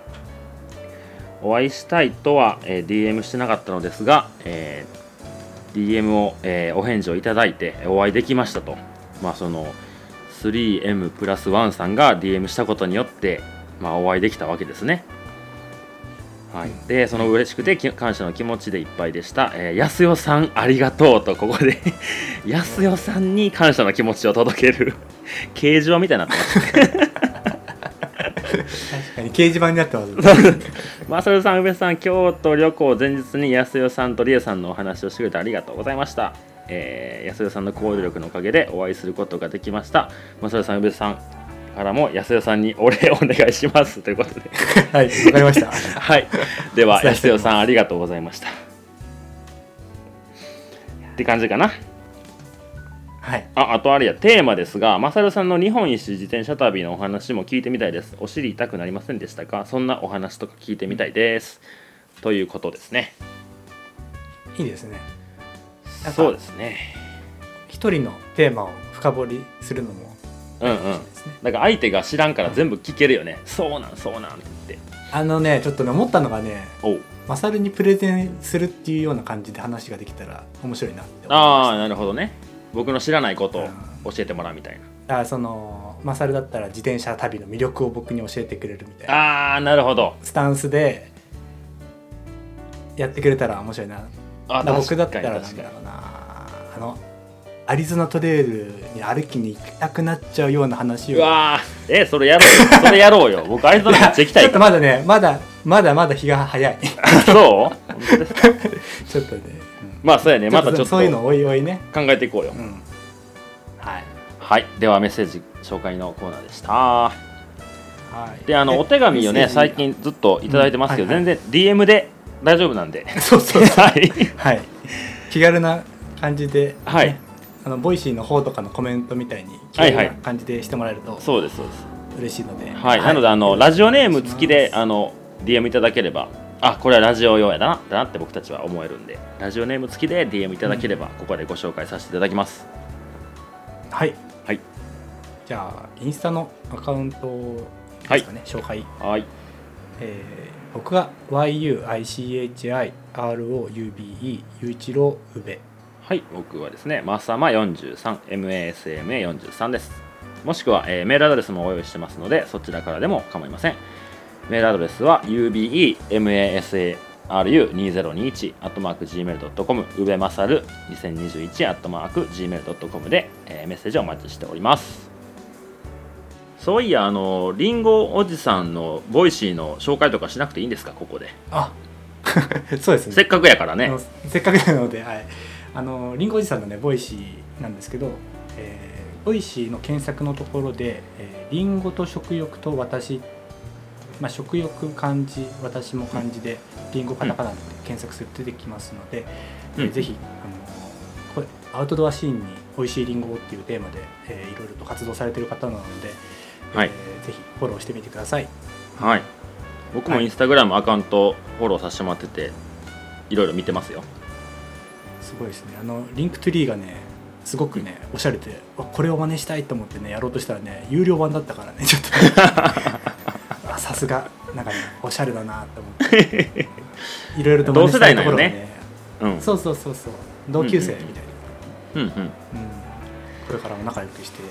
[SPEAKER 2] お会いしたいとは、えー DM してなかったのですが、えー DM を、えーお返事をいただいてえーお会いできましたと。まあその 3M プラス1さんが DM したことによって、まあ、お会いできたわけですね。はい、でその嬉しくてき感謝の気持ちでいっぱいでした、えー、安代さんありがとうとここで。[LAUGHS] 安代さんに感謝の気持ちを届ける。形状みたいになってます。
[SPEAKER 3] 確かに掲示板になってますね。
[SPEAKER 2] マサルさん、宇部さん、京都旅行前日に安代さんと理恵さんのお話をしてくれてありがとうございました。えー安代さんの行動力のおかげでお会いすることができました。マサルさん、宇部さんからも安代さんにお礼お願いしますということで。[LAUGHS]
[SPEAKER 3] はいわかりました [LAUGHS]
[SPEAKER 2] はい。では、安代さん、ありがとうございました。って感じかな。
[SPEAKER 3] はい
[SPEAKER 2] ああとあれやテーマですがマサルさんの日本一周自転車旅のお話も聞いてみたいですお尻痛くなりませんでしたか？そんなお話とか聞いてみたいですということですね
[SPEAKER 3] いいですね
[SPEAKER 2] そうですね。
[SPEAKER 3] 一人のテーマを深掘りするのも
[SPEAKER 2] うんうん。
[SPEAKER 3] ですね。
[SPEAKER 2] だから相手が知らんから全部聞けるよね。そうなんそうなんって。言って
[SPEAKER 3] あのねちょっとね思ったのがね
[SPEAKER 2] おう。
[SPEAKER 3] マサルにプレゼンするっていうような感じで話ができたら面白いなって思いま
[SPEAKER 2] ああ
[SPEAKER 3] した
[SPEAKER 2] なるほどね。僕の知らないことを教えてもらうみたいな、
[SPEAKER 3] あそのマサルだったら自転車旅の魅力を僕に教えてくれるみたいな。
[SPEAKER 2] ああなるほど。
[SPEAKER 3] スタンスでやってくれたら面白いな。
[SPEAKER 2] あ
[SPEAKER 3] だから僕だったらなんだろうな。あのアリゾナトレイルに歩きに行きたくなっちゃうような話を。
[SPEAKER 2] うわー。えそれやろうよ。それやろうよ。[LAUGHS] 僕アリゾナめっちゃ行きたい
[SPEAKER 3] ちょっとまだねまだまだまだ日が早い。
[SPEAKER 2] そう？[LAUGHS]
[SPEAKER 3] ちょっとね、
[SPEAKER 2] まあそうやね。
[SPEAKER 3] うん
[SPEAKER 2] またちょっと。
[SPEAKER 3] そういうのをおいおいね、
[SPEAKER 2] 考えていこうよ、
[SPEAKER 3] うん、はい。
[SPEAKER 2] はい。ではメッセージ紹介のコーナーでした。
[SPEAKER 3] はい。
[SPEAKER 2] であの
[SPEAKER 3] え
[SPEAKER 2] お手紙をね最近ずっといただいてますけど、
[SPEAKER 3] うん。はい
[SPEAKER 2] 全然 DM で大丈夫なんで。[LAUGHS]
[SPEAKER 3] そうそうそう。
[SPEAKER 2] はい。
[SPEAKER 3] はい。気軽な感じで、ね
[SPEAKER 2] はい。
[SPEAKER 3] あの Voicy の方とかのコメントみたいに気
[SPEAKER 2] はいはい。
[SPEAKER 3] 軽な感じでしてもらえると
[SPEAKER 2] そうですそうです。
[SPEAKER 3] 嬉しいので、
[SPEAKER 2] はい、なのであのラジオネーム付きであの DM いただければあこれはラジオ用やだなだなって僕たちは思えるんでラジオネーム付きで DM いただければ、ここでご紹介させていただきます。
[SPEAKER 3] はい、
[SPEAKER 2] はい、
[SPEAKER 3] じゃあインスタのアカウントですかね、紹介、
[SPEAKER 2] はい。
[SPEAKER 3] えー僕が YUICHIROUBE 雄一郎宇部
[SPEAKER 2] はい僕はですねマッサマ 43MASMA43 です。もしくは、えーメールアドレスもご用意してますのでそちらからでも構いません。メールアドレスは UBEMASARU2021 アットマーク Gmail.com うべまさる2021アットマーク Gmail.com で、えーメッセージをお待ちしております。そういやあのリンゴおじさんの Voicy の紹介とかしなくていいんですかここで。
[SPEAKER 3] あ [LAUGHS] そうですね。
[SPEAKER 2] せっかくやからね。
[SPEAKER 3] あのせっかくなので、はい、あのリンゴおじさんのね Voicy なんですけど、えー Voicy の検索のところで「えーリンゴと食欲と私」まあ、食欲漢字私も漢字で、リンゴカタカナで検索すると出てきますので、
[SPEAKER 2] うん。
[SPEAKER 3] えーぜひあのこれアウトドアシーンに美味しいリンゴっていうテーマで、えーいろいろと活動されている方なので、
[SPEAKER 2] はい。
[SPEAKER 3] えーぜひフォローしてみてください。
[SPEAKER 2] はい。僕も
[SPEAKER 3] はい。
[SPEAKER 2] インスタグラムアカウントフォローさせてもらってていろいろ見てますよ。
[SPEAKER 3] すごいですね。あの Linktree がねすごくねおしゃれであこれを真似したいと思ってねやろうとしたらね有料版だったからねちょっと。[LAUGHS] あさすが。なんかねおしゃれだなと思って。いろいろと真似したいところがね。
[SPEAKER 2] うん。
[SPEAKER 3] そうそうそうそう。同級生みたいな、
[SPEAKER 2] うんうん。
[SPEAKER 3] うん。これからも仲良くして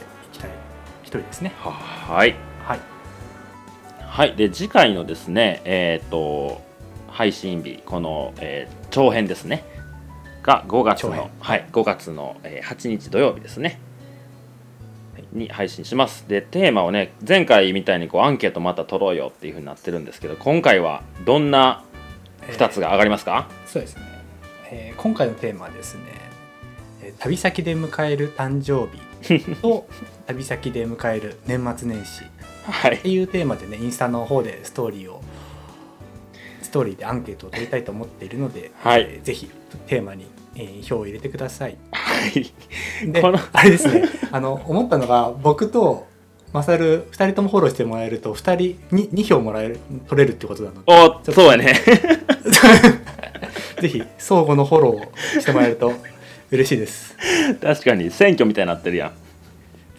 [SPEAKER 3] 人ですね。
[SPEAKER 2] ははい。
[SPEAKER 3] はい。
[SPEAKER 2] はい。で次回のですねえっ、と配信日この、えー長編ですね。が5月のはい。5月の、えー8日土曜日ですね。に配信します。でテーマをね前回みたいにこうアンケートまた取ろうよっていうふうになってるんですけど今回はどんな2つが上がりますか、
[SPEAKER 3] そうですね、えー今回のテーマはですね、えー旅先で迎える誕生日と [LAUGHS] 旅先で迎える年末年始。
[SPEAKER 2] はい。
[SPEAKER 3] っていうテーマでねインスタの方でストーリーをストーリーでアンケートを取りたいと思っているので、
[SPEAKER 2] はい。
[SPEAKER 3] えーぜひテーマに、えー票を入れてください。
[SPEAKER 2] はい。
[SPEAKER 3] であれですね。あの思ったのが僕とマサル2人ともフォローしてもらえると2人に 2, 票もらえる取れるってことなので。
[SPEAKER 2] おそうやね。[LAUGHS]
[SPEAKER 3] ぜひ相互のフォローをしてもらえると嬉しいです。
[SPEAKER 2] 確かに選挙みたいになってるやん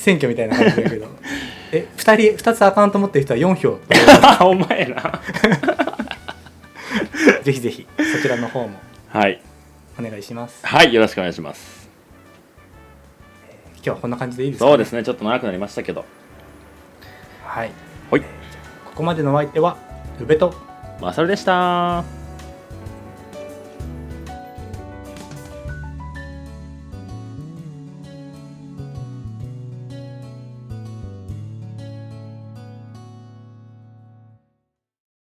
[SPEAKER 3] 選挙みたいな感じだけど。[LAUGHS] え2人2つアカウント持ってる人は4票。
[SPEAKER 2] あ [LAUGHS] お前な [LAUGHS]
[SPEAKER 3] ぜひぜひそちらの方も。
[SPEAKER 2] はい。
[SPEAKER 3] お願いします。
[SPEAKER 2] はいよろしくお願いします。
[SPEAKER 3] 今日はこんな感じでいいですか、
[SPEAKER 2] そうですねちょっと長くなりましたけど。
[SPEAKER 3] はい。
[SPEAKER 2] はい。
[SPEAKER 3] ここまでのお相手は、宇部と、
[SPEAKER 2] まさるでした